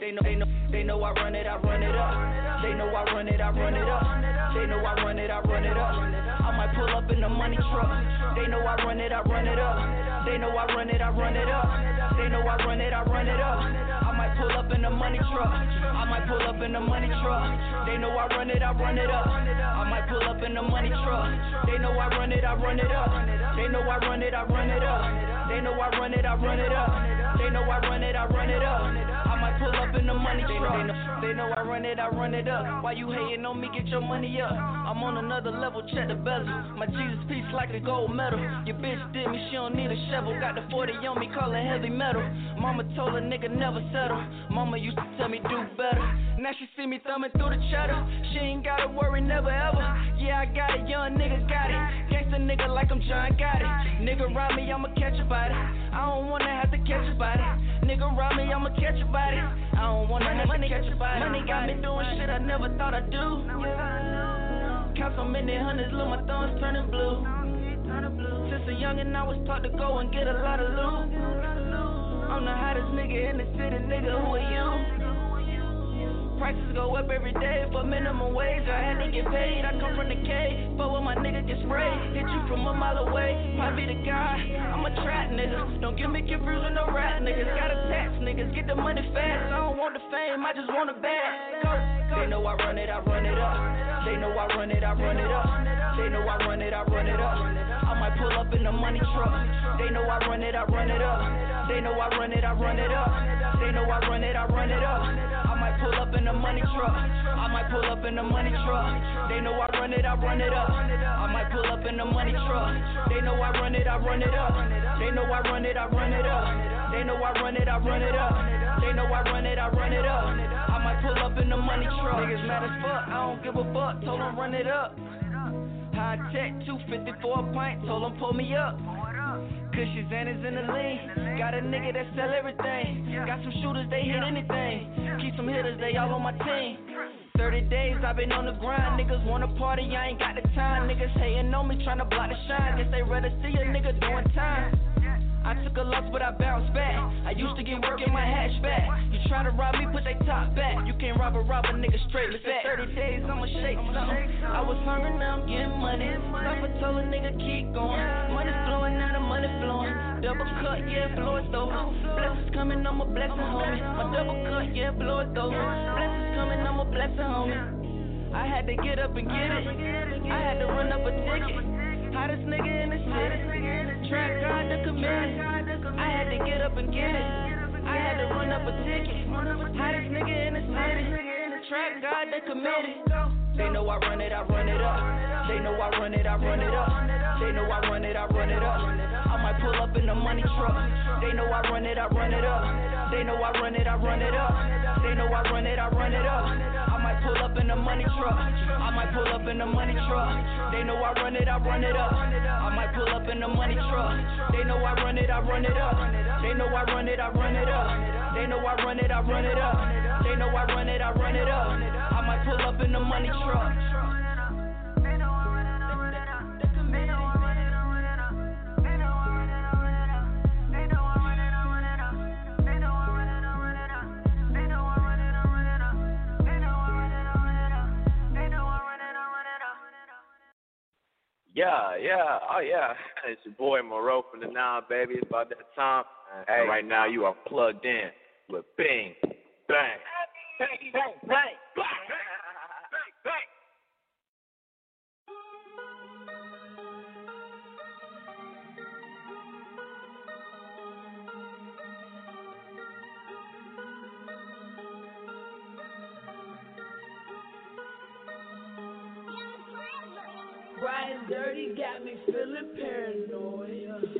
They know, they know, they know I run it, I run it up. They know I run it, I run it up. They know I run it, I run it up. I might pull up in the money truck. They know I run it, I run it up. They know I run it, I run it up. They know I run it, I run it up. I might pull up in the money truck. I might pull up in the money truck. They know I run it, I run it up. I might pull up in the money truck. They know I run it, I run it up. They know I run it, I run it up. They know I run it, I run it up. They know I run it, I run it up. Pull up in the money truck. They know, they know I run it, I run it up. Why you hating on me? Get your money up. I'm on another level, check the bezel. My Jesus piece like a gold medal. Your bitch did me, she don't need a shovel. Got the 40 on me, call it heavy metal. Mama told a nigga never settle. Mama used to tell me do better. Now she see me thumbing through the cheddar. She ain't gotta worry, never ever. Yeah, I got it, young nigga got it. Gangsta nigga like I'm John got it. Nigga round me, I'ma catch a body. I don't wanna have to catch a body. Nigga round me, I'ma catch a body. I don't wanna have to catch a body. Money got me doing shit I never thought I'd do. Count so many hundreds, look, my thumbs turning blue. Since a youngin', I was taught to go and get a lot of loot. I'm the hottest nigga in the city, nigga, who are you? Prices go up every day for minimum wage. I had to get paid. I come from the K, but when my nigga get sprayed, hit you from a mile away. Be the guy. I'm a trap nigga. Don't get me confused with no rap niggas. Gotta tax niggas. Get the money fast. I don't want the fame. I just want a bag. They know I run it. I run it up. They know I run it. I run it up. They know I run it. I run it up. I might pull up in the money truck. They know I run it. I run it up. They know I run it, I run it up. They know I run it, I run it up. Pull up in a money truck. I might pull up in a money truck. They know I run it, I run it up. I might pull up in a money truck. They know I run it, I run it up. They know I run it, I run it up. They know I run it, I run it up. They know I run it, I run it up. I might pull up in a money truck. Niggas mad as fuck, I don't give a fuck. Told them run it up. High tech, 250 for a pint. Told them pull me up. Cushions and is in the lean. Got a nigga that sell everything. Got some shooters, they hit anything. Keep some hitters, they all on my team. 30 days I've been on the grind. Niggas wanna party, I ain't got the time. Niggas hating on me, tryna block the shine. Guess they rather see a nigga doing time. I took a loss, but I bounced back. I used to get work in my hatchback. You try to rob me, put they top back. You can't rob a robber, nigga straight back. 30 days, I'ma shake something. I was hungry, now I'm getting money. Papa told a nigga keep going. Money flowing, now the money flowing. Double cut, yeah, blow it though. Blessings coming, I'm a blessing, homie. My double cut, yeah, blow it though. Blessings coming, I'm a blessing, homie. I had to get up and get it. I had to run up a ticket. Hottest nigga in the city. Track God the committee. I had to get up and get it. I had to run up a ticket. Hottest nigga in the city. Track God the committee. They know I run it, I run it up. They know I run it, I run it up. They know I run it, I run it up. I might pull up in the money truck. They know I run it, I run it up. They know I run it, I run it up. They know I run it, I run it up. Pull up in the money truck. I might pull up in the money truck. They know I run it, I run it up. I might pull up in the money truck. They know I run it, I run it up. They know I run it, I run it up. They know I run it, I run it up. They know I run it, I run it up. I might pull up in the money truck. Yeah, yeah, oh yeah. <laughs> It's your boy Moreau from the Nine, baby. It's about that time. Hey. And right now you are plugged in with Bing Bang. Bang, bang, bang, bang. Riding dirty got me feeling paranoid.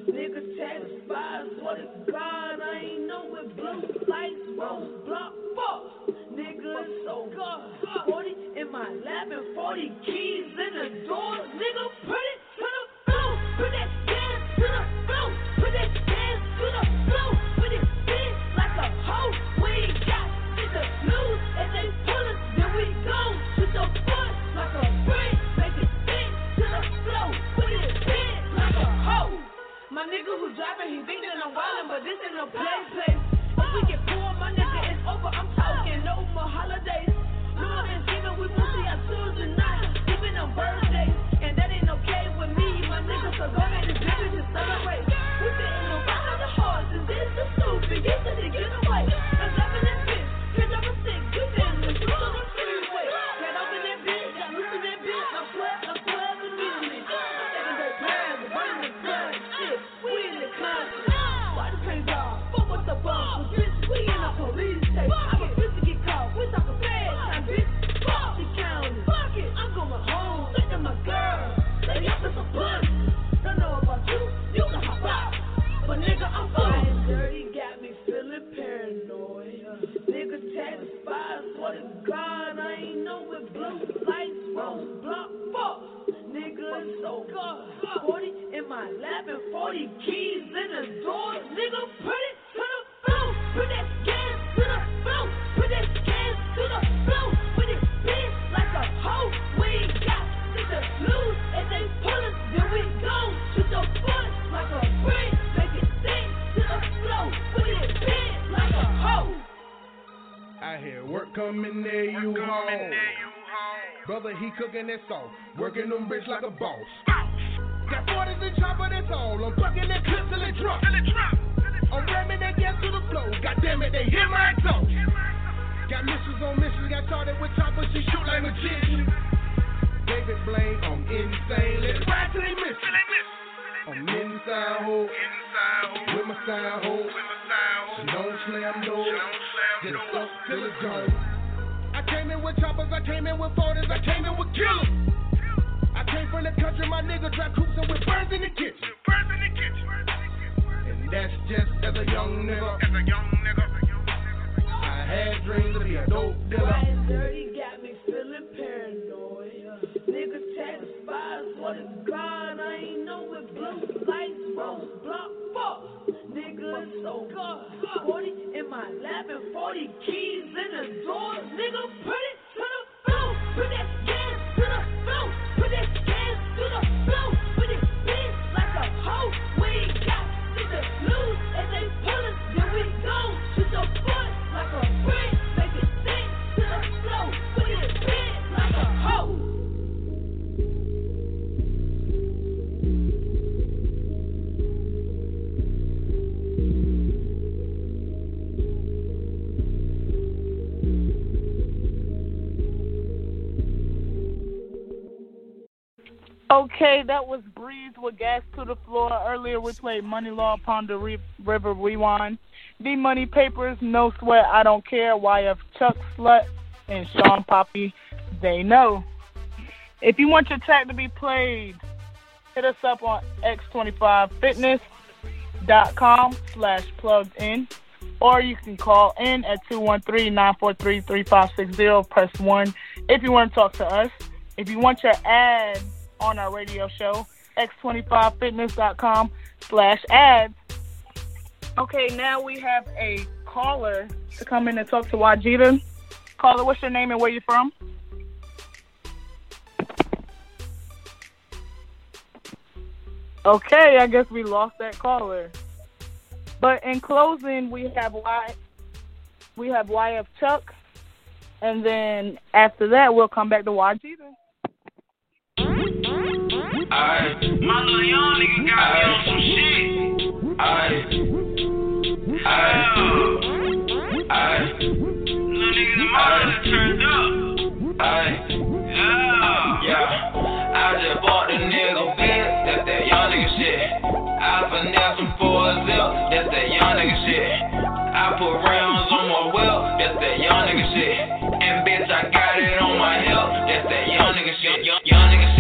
Niggas satisfied, swear to God, I ain't know what blue lights won't block. Fuck, nigga, so good. 40 in my lap and 40 keys Cooking that sauce, working them bricks like a boss. Okay, that was Breeze with Gas to the Floor. Earlier we played Money Law upon the Re- River Rewind. The Money Papers, No Sweat, I Don't Care, YF Chuck Slut, and Sean Poppy, They Know. If you want your track to be played, hit us up on x25fitness.com slash plugged in. Or you can call in at 213-943-3560. Press 1 if you want to talk to us. If you want your ad on our radio show, x25fitness.com slash ads. Okay, now we have a caller to come in and talk to Wajida. Caller, what's your name and where you from? Okay, I guess we lost that caller. But in closing, we have Y, we have YF Chuck, and then after that, we'll come back to Wajida. Alright, my little young nigga got me on some shit. Alright, alright, alright. Little niggas in my hood turned up. Alright, yeah, yeah. I just bought the nigga bitch, that's that young nigga shit. I finesse him for a zip, that's that young nigga shit. I put rounds on my wheel, that's that young nigga shit. And bitch, I got it on my hip, that's that young nigga shit. Young, young nigga shit,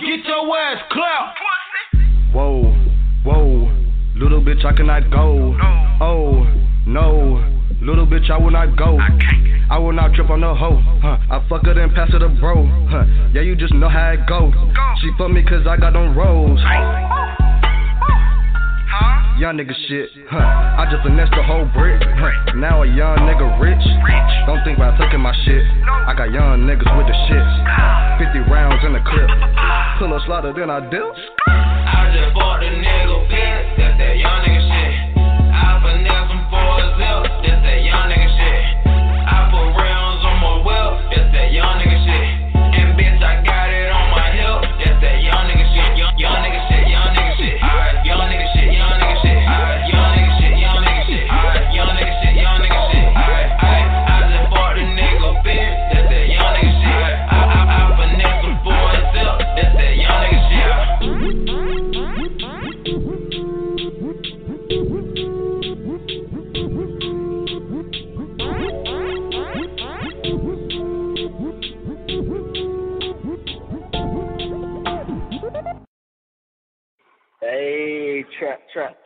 Get, your ass clapped. Whoa, whoa, little bitch, I cannot go. Oh, no, little bitch, I will not go. I will not trip on the hoe. Huh. I fuck her then pass her the bro. Huh. Yeah, you just know how it go. She fuck me cause I got them rolls. Young nigga shit, huh? I just finessed the whole brick. Now a young nigga rich. Don't think about taking my shit. I got young niggas with the shit. 50 rounds in the clip. A slaughter, then I dip. I just bought the nigga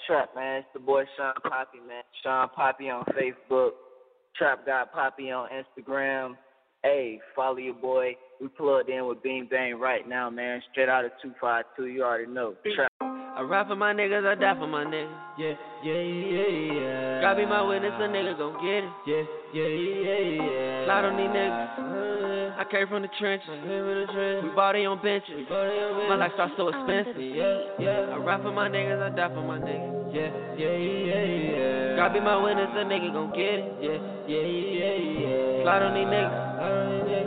Trap, man. It's the boy Sean Poppy, man. Sean Poppy on Facebook. Trap God Poppy on Instagram. Hey, follow your boy. We plugged in with Bean Bang right now, man. Straight out of 252. You already know. Trap. I ride for my niggas, I die for my niggas. Yeah, yeah, yeah, yeah. God be my witness, a nigga gon' get it. Yeah, yeah, yeah, yeah. Slide on these niggas. Uh-huh. I came from the trenches. We body on benches. My lifestyle so expensive. Yeah, yeah. I ride for my niggas, I die for my niggas. Yeah, yeah, yeah, yeah. God be my witness, a nigga gon' get it. Yeah, yeah, yeah, yeah. Slide on these niggas.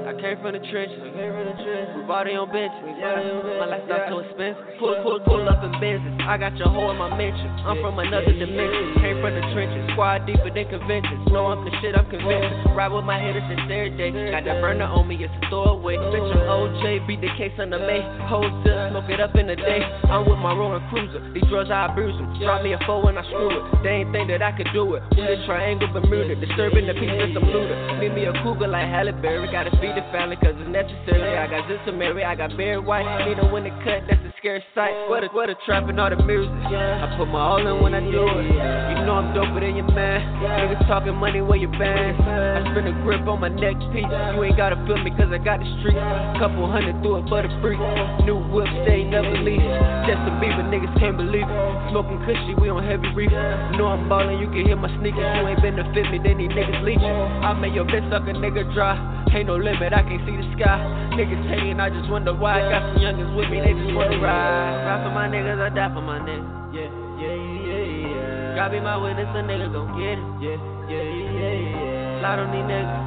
I came from the trenches. We body on benches. My lifestyle so expensive. Pull, pull, pull up in business. I got your hoe in my mention. I'm from another dimension. Came from the trenches. Squad deeper than conventions. Know I'm the shit, I'm convinced. Ride with my hitters since every day. Got that burner on me, it's a throwaway. Bitch, I'm OJ. Beat the case on the May. Hold still, smoke it up in the day. I'm with my rolling cruiser. These drugs, I abuse them. Drop me a four when I screw it. They ain't think that I could do it. We the triangle Bermuda. Disturbing the peace of some looter. Meet me a cougar like Halle Berry. Gotta feed the family cause it's necessary. I got this to marry. I got Barry White. Need a it cut, that's a scary sight. What a, what a trap and all the music. I put my all in when I do it. You know I'm doper than your man. Niggas talking money where your bands. I spin a grip on my neck piece. You ain't gotta feel me cause I got the street. Couple hundred through it for the free. New whip, stay never leave. Justin Bieber, niggas can't believe it. Smoking cushy, we on heavy reef. Know I'm ballin', you can hear my sneakers. You ain't been to fit me, then these niggas leechin'. I made your bitch suck a nigga dry. Ain't no limit, I can't see the sky. Niggas hating, I just wonder why. I Got some youngins with me, they just wanna ride. Ride for my niggas, I die for my niggas. Yeah, yeah, yeah, yeah. God be my witness, a nigga gon' get it. Yeah, yeah, yeah, yeah. Slide on these niggas.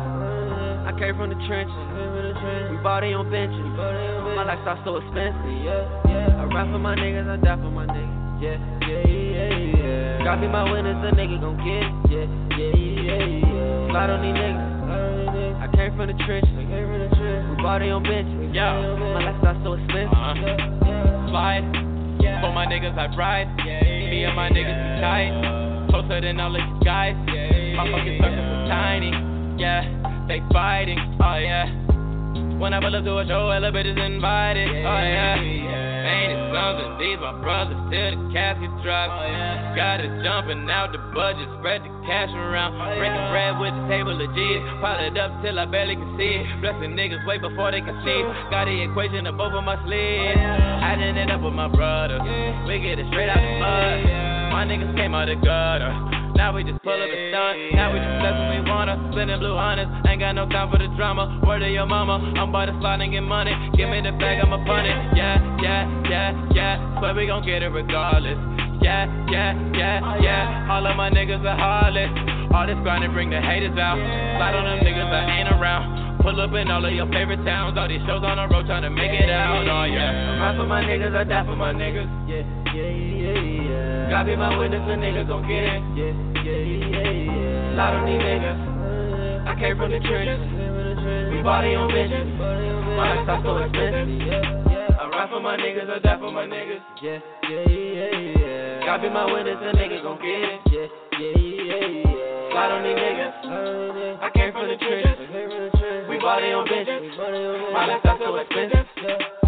I came from the trenches. We body on benches. My lifestyle so expensive. I ride for my niggas, I die for my niggas. Yeah, yeah, yeah, yeah. God be my witness, a nigga gon' get it. Yeah, yeah, yeah, yeah. Slide on these niggas. Came from the trenches. We body on benches. Yeah. My lifestyle so expensive. Uh-huh. Slide. For my niggas, I ride. Me and my niggas is tight. Closer than all these guys. My fucking circles are tiny. Yeah. They fighting. Oh yeah. When I pull up to a show, bitches invited. Oh yeah. Ain't it something? These my brothers till the casket drop. Oh, Got it jumping out the budget, spread the cash around. Oh, Breaking bread with the table of G's. Pile it up till I barely can see it. Blessing niggas wait before they can see. Got the equation of both of my sleeves. Oh, Adding it up with my brothers. We get it straight out the mud. My niggas came out the gutter. Now we just pull up and stunt. Now we just flex when we wanna. Spinning blue hunters. Ain't got no time for the drama. Word of your mama. I'm about to slide and get money. Give me the bag, I'ma punt it. Yeah, yeah, yeah, yeah. But we gon' get it regardless. Yeah, yeah, yeah, yeah. All of my niggas are heartless. All this grinding bring the haters out. Slide on them niggas that ain't around. Pull up in all of your favorite towns. All these shows on the road trying to make it out. Oh yeah. Ride for my niggas, I die for my niggas. Yeah, yeah, yeah, yeah. God be my witness, a nigga gon' get it. Yeah, yeah, yeah, yeah. Slide on these niggas. I came from the trenches. We body on benches. My lifestyle so expensive. I ride for my niggas, I die for my niggas. Yeah, yeah, yeah, yeah. God be my witness, a nigga gon' get it. Yeah, yeah, yeah, yeah. Slide on these niggas. I came from the trenches. We body on benches. My lifestyle so expensive.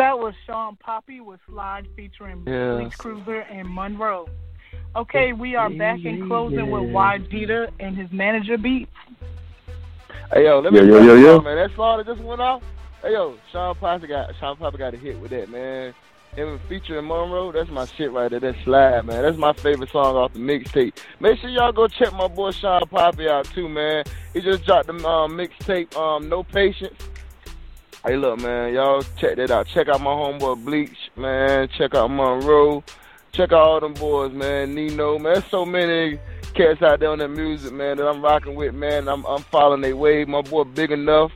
That was Sean Poppy with Slide featuring Yes. Bleach Cruiser and Monroe. Okay, we are back in closing with Y Jeter and his manager beats. Hey yo, let me Yo, yo, yo, yo. man. That song that just went off. Hey yo, Sean Poppy got Sean Poppy got a hit with that man. and featuring Monroe, that's my shit right there. That slide, man. That's my favorite song off the mixtape. Make sure y'all go check my boy Sean Poppy out too, man. He just dropped the um, mixtape, um, No Patience. Hey, look, man, y'all check that out. Check out my homeboy Bleach, man. Check out Monroe. Check out all them boys, man. Nino, man. There's so many cats out there on that music, man, that I'm rocking with, man. I'm I'm following their wave. My boy Big Enough.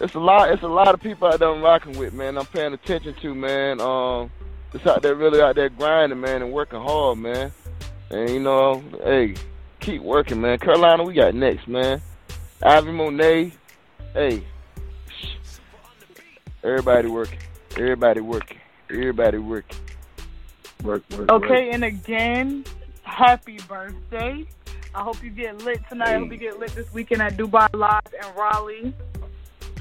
It's a lot. It's a lot of people out there I'm rocking with, man. I'm paying attention to, man. Um, it's out there really out there grinding, man, and working hard, man. And you know, hey, keep working, man. Carolina, we got next, man. Ivy Monet, hey, everybody working, everybody working, everybody working. Work, work, Okay, and again, happy birthday. I hope you get lit tonight. I hope you get lit this weekend at Dubai Live and Raleigh.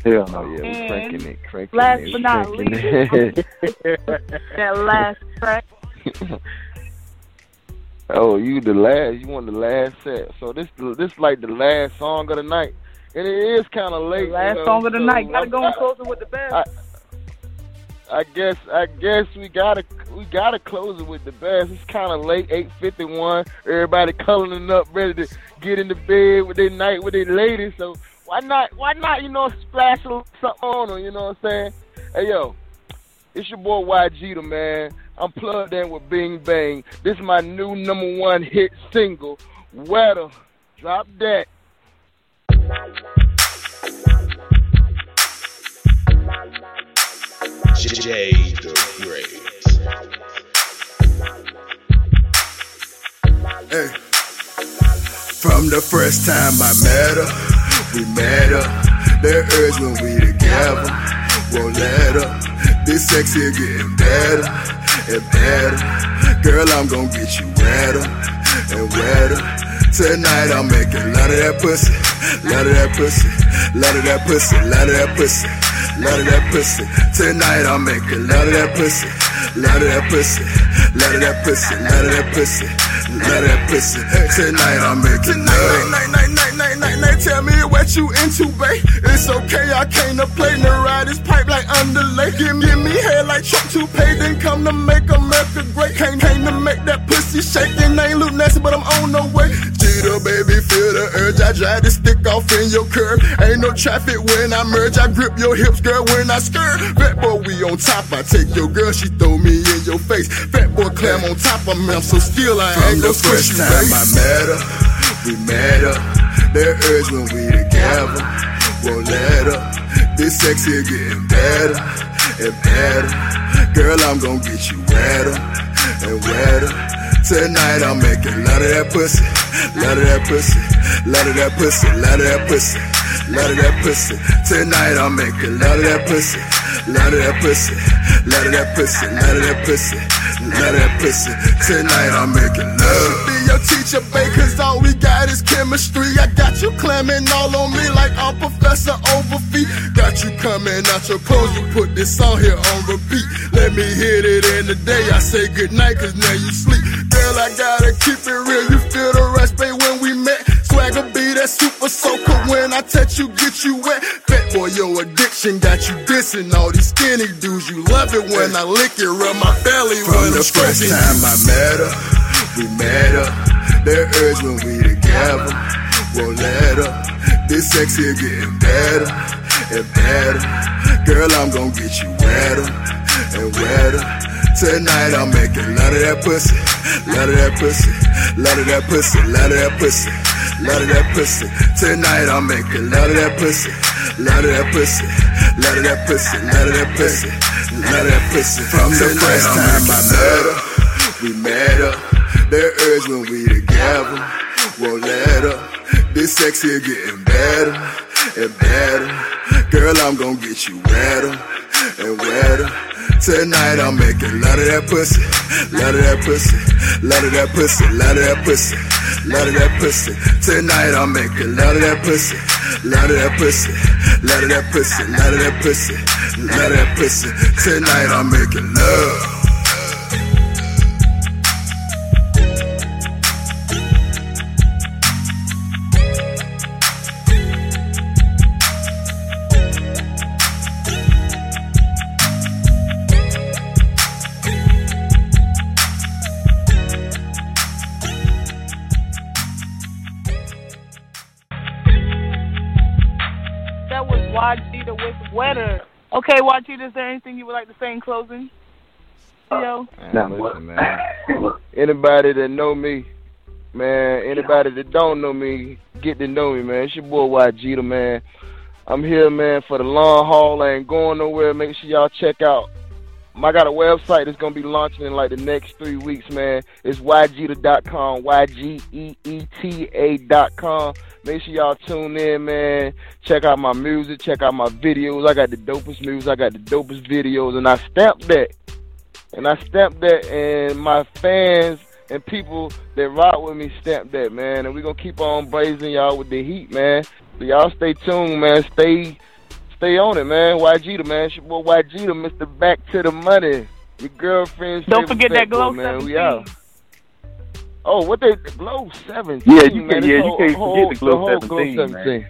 Hell no, yeah, we And cranking it, cranking last it, but not least, that last track. <laughs> oh, you the last? You want the last set? So this this like the last song of the night, and it is kind of late. Last you know, song of the so night. Gotta I'm- go and close it with the best. I, I guess I guess we gotta we gotta close it with the best. It's kind of late, eight fifty one. Everybody cuddling up, ready to get into bed with their night with their ladies. So why not? Why not? You know, splash a little something on them. You know what I'm saying? Hey yo, it's your boy YG the man. I'm plugged in with Bing Bang. This is my new number one hit single, Wetter. Drop that. The Great. Hey. From the first time I met her, we met her. That urge when we together, won't let her. This sex here getting better and better. Girl, I'm gonna get you wetter and wetter. Tonight I'm making love of that pussy, love of that pussy, love of that pussy, love of that pussy, love of that pussy. Tonight I'm making love of that pussy, love of that pussy, love of that pussy, love of that pussy, love of that pussy. Tonight I'm making love. Tell me what you into, babe. It's okay, I came to play. No ride this pipe like underlay. Give, give me hair like Chuck Toupee, then come to make America great. Came, came to make that pussy shake. And ain't look nasty, but I'm on the way. Cheetah, baby, feel the urge. I drive the stick off in your curve. Ain't no traffic when I merge. I grip your hips, girl, when I skirt. Fat boy, we on top. I take your girl, she throw me in your face. Fat boy, clam on top of me. I'm so still, I ain't From gonna the first you, time babe. I met her, we met her. That urge when we together, won't let her. This sex here getting better and better. Girl, I'm gonna get you wetter and wetter. Tonight I'm making love of that pussy, love of that pussy, love of that pussy, love of that pussy, love of that pussy. Tonight I'm making love of that pussy, love of that pussy, love of that pussy, love of that pussy, love of that pussy. Tonight I'm making love. Your teacher, babe, cause all we got is chemistry. I got you clamming all on me like I'm Professor Overfeet. Got you coming out your clothes, you put this song here on repeat. Let me hit it in the day. I say goodnight, cause now you sleep. Girl, I gotta keep it real. You feel the rush, babe, when we met. Swagger be that super soaker when I touch you, get you wet. Fat boy, your addiction got you dissing all these skinny dudes. You love it when I lick it, rub my belly From when the I'm first time. I met her, we met her. That urge when we together, won't let her. This sex here getting better and better. Girl, I'm gonna get you wetter and wetter. Tonight I'm making love of that pussy, love of that pussy, love of that pussy, love of that pussy, love of that pussy. Tonight I'm making love of that pussy, love of that pussy, love of that pussy, love of that pussy, love of that pussy. From the first time I met her, we met her. That urge when we together, won't let up. This sex here getting better and better. Girl, I'm gonna get you wetter and wetter. Tonight I'm making love of that pussy, love of that pussy, love of that pussy, love of that pussy, love of that pussy. Tonight I'm making love of that pussy, love of that pussy, love of that pussy, love of that pussy, love of that pussy. Tonight I'm making love. Okay, Wajid, is there anything you would like to say in closing? Uh, Theo? Man, listen, man. <laughs> Anybody that know me, man, anybody that don't know me, get to know me, man. It's your boy YG, man. I'm here, man, for the long haul. I ain't going nowhere. Make sure y'all check out. I got a website that's gonna be launching in like the next three weeks, man. It's ygeeta.com, y g e e t a dot com. Make sure y'all tune in, man. Check out my music, check out my videos. I got the dopest music, I got the dopest videos, and I stamped that. And I stamped that, and my fans and people that rock with me stamped that, man. And we gonna keep on blazing y'all with the heat, man. So y'all stay tuned, man. Stay stay on it, man. YG, the man. It's your boy YG, the Mr. Back to the Money. Your girlfriend's Don't forget that Glow man. We out. Oh, what they Glow 17? Yeah, you man. can't- This yeah, you whole- can't whole- forget the Glow whole 17, Glow man. 17.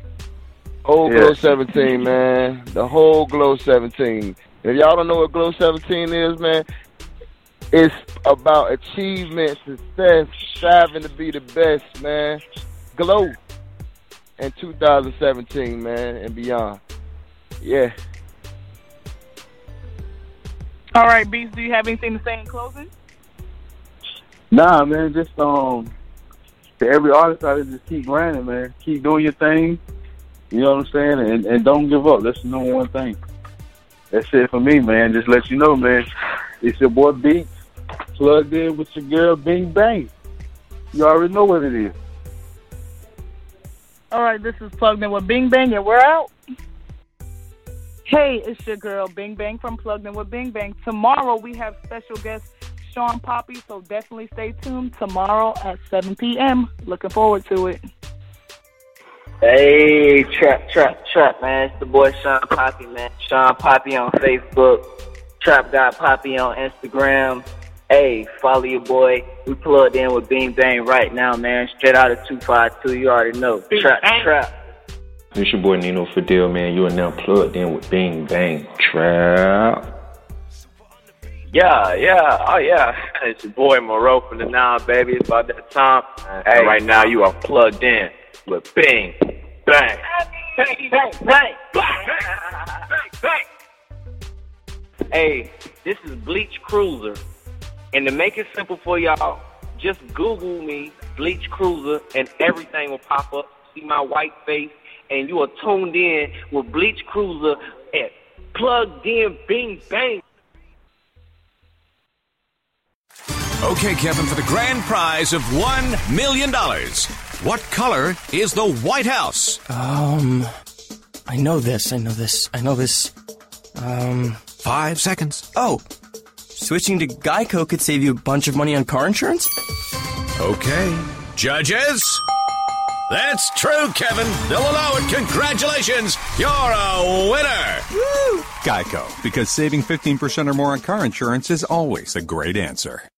Whole Yeah. Glow 17, man. The whole Glow 17. If y'all don't know what Glow 17 is, man, it's about achievement, success, striving to be the best, man. Glow in 2017, man, and beyond. Yeah. All right, Beast, do you have anything to say in closing? Nah, man, just um, to every artist out there, just keep grinding, man. Keep doing your thing. You know what I'm saying? And and don't give up. That's the number one thing. That's it for me, man. Just let you know, man. It's your boy Beats plugged in with your girl Bing Bang. You already know what it is. All right, this is Plugged In with Bing Bang, and we're out. Hey, it's your girl Bing Bang from Plugged In with Bing Bang. Tomorrow we have special guest Sean Poppy, so definitely stay tuned tomorrow at 7 p.m. Looking forward to it. Hey, trap, trap, trap, man. It's the boy Sean Poppy, man. Sean Poppy on Facebook. Trap God Poppy on Instagram. Hey, follow your boy. We plugged in with Bean Bang right now, man. Straight out of 252. You already know. Trap, trap. It's your boy Nino Fidel, man. You are now plugged in with Bing Bang Trap. Yeah, yeah, oh yeah. It's your boy Moreau from the Now, baby. It's about that time. Hey, right now you are plugged in with Bing Bang. Bang, bang, bang, bang, bang. Hey, this is Bleach Cruiser. And to make it simple for y'all, just Google me, Bleach Cruiser, and everything will pop up. See my white face, and you are tuned in with Bleach Cruiser at Plugged In Bing Bang. Okay, Kevin, for the grand prize of $1 million. What color is the White House? Um, I know this. I know this. I know this. Um, five seconds. Oh, switching to Geico could save you a bunch of money on car insurance. Okay. Judges? That's true, Kevin. They'll allow it. Congratulations. You're a winner. Geico, because saving 15% or more on car insurance is always a great answer.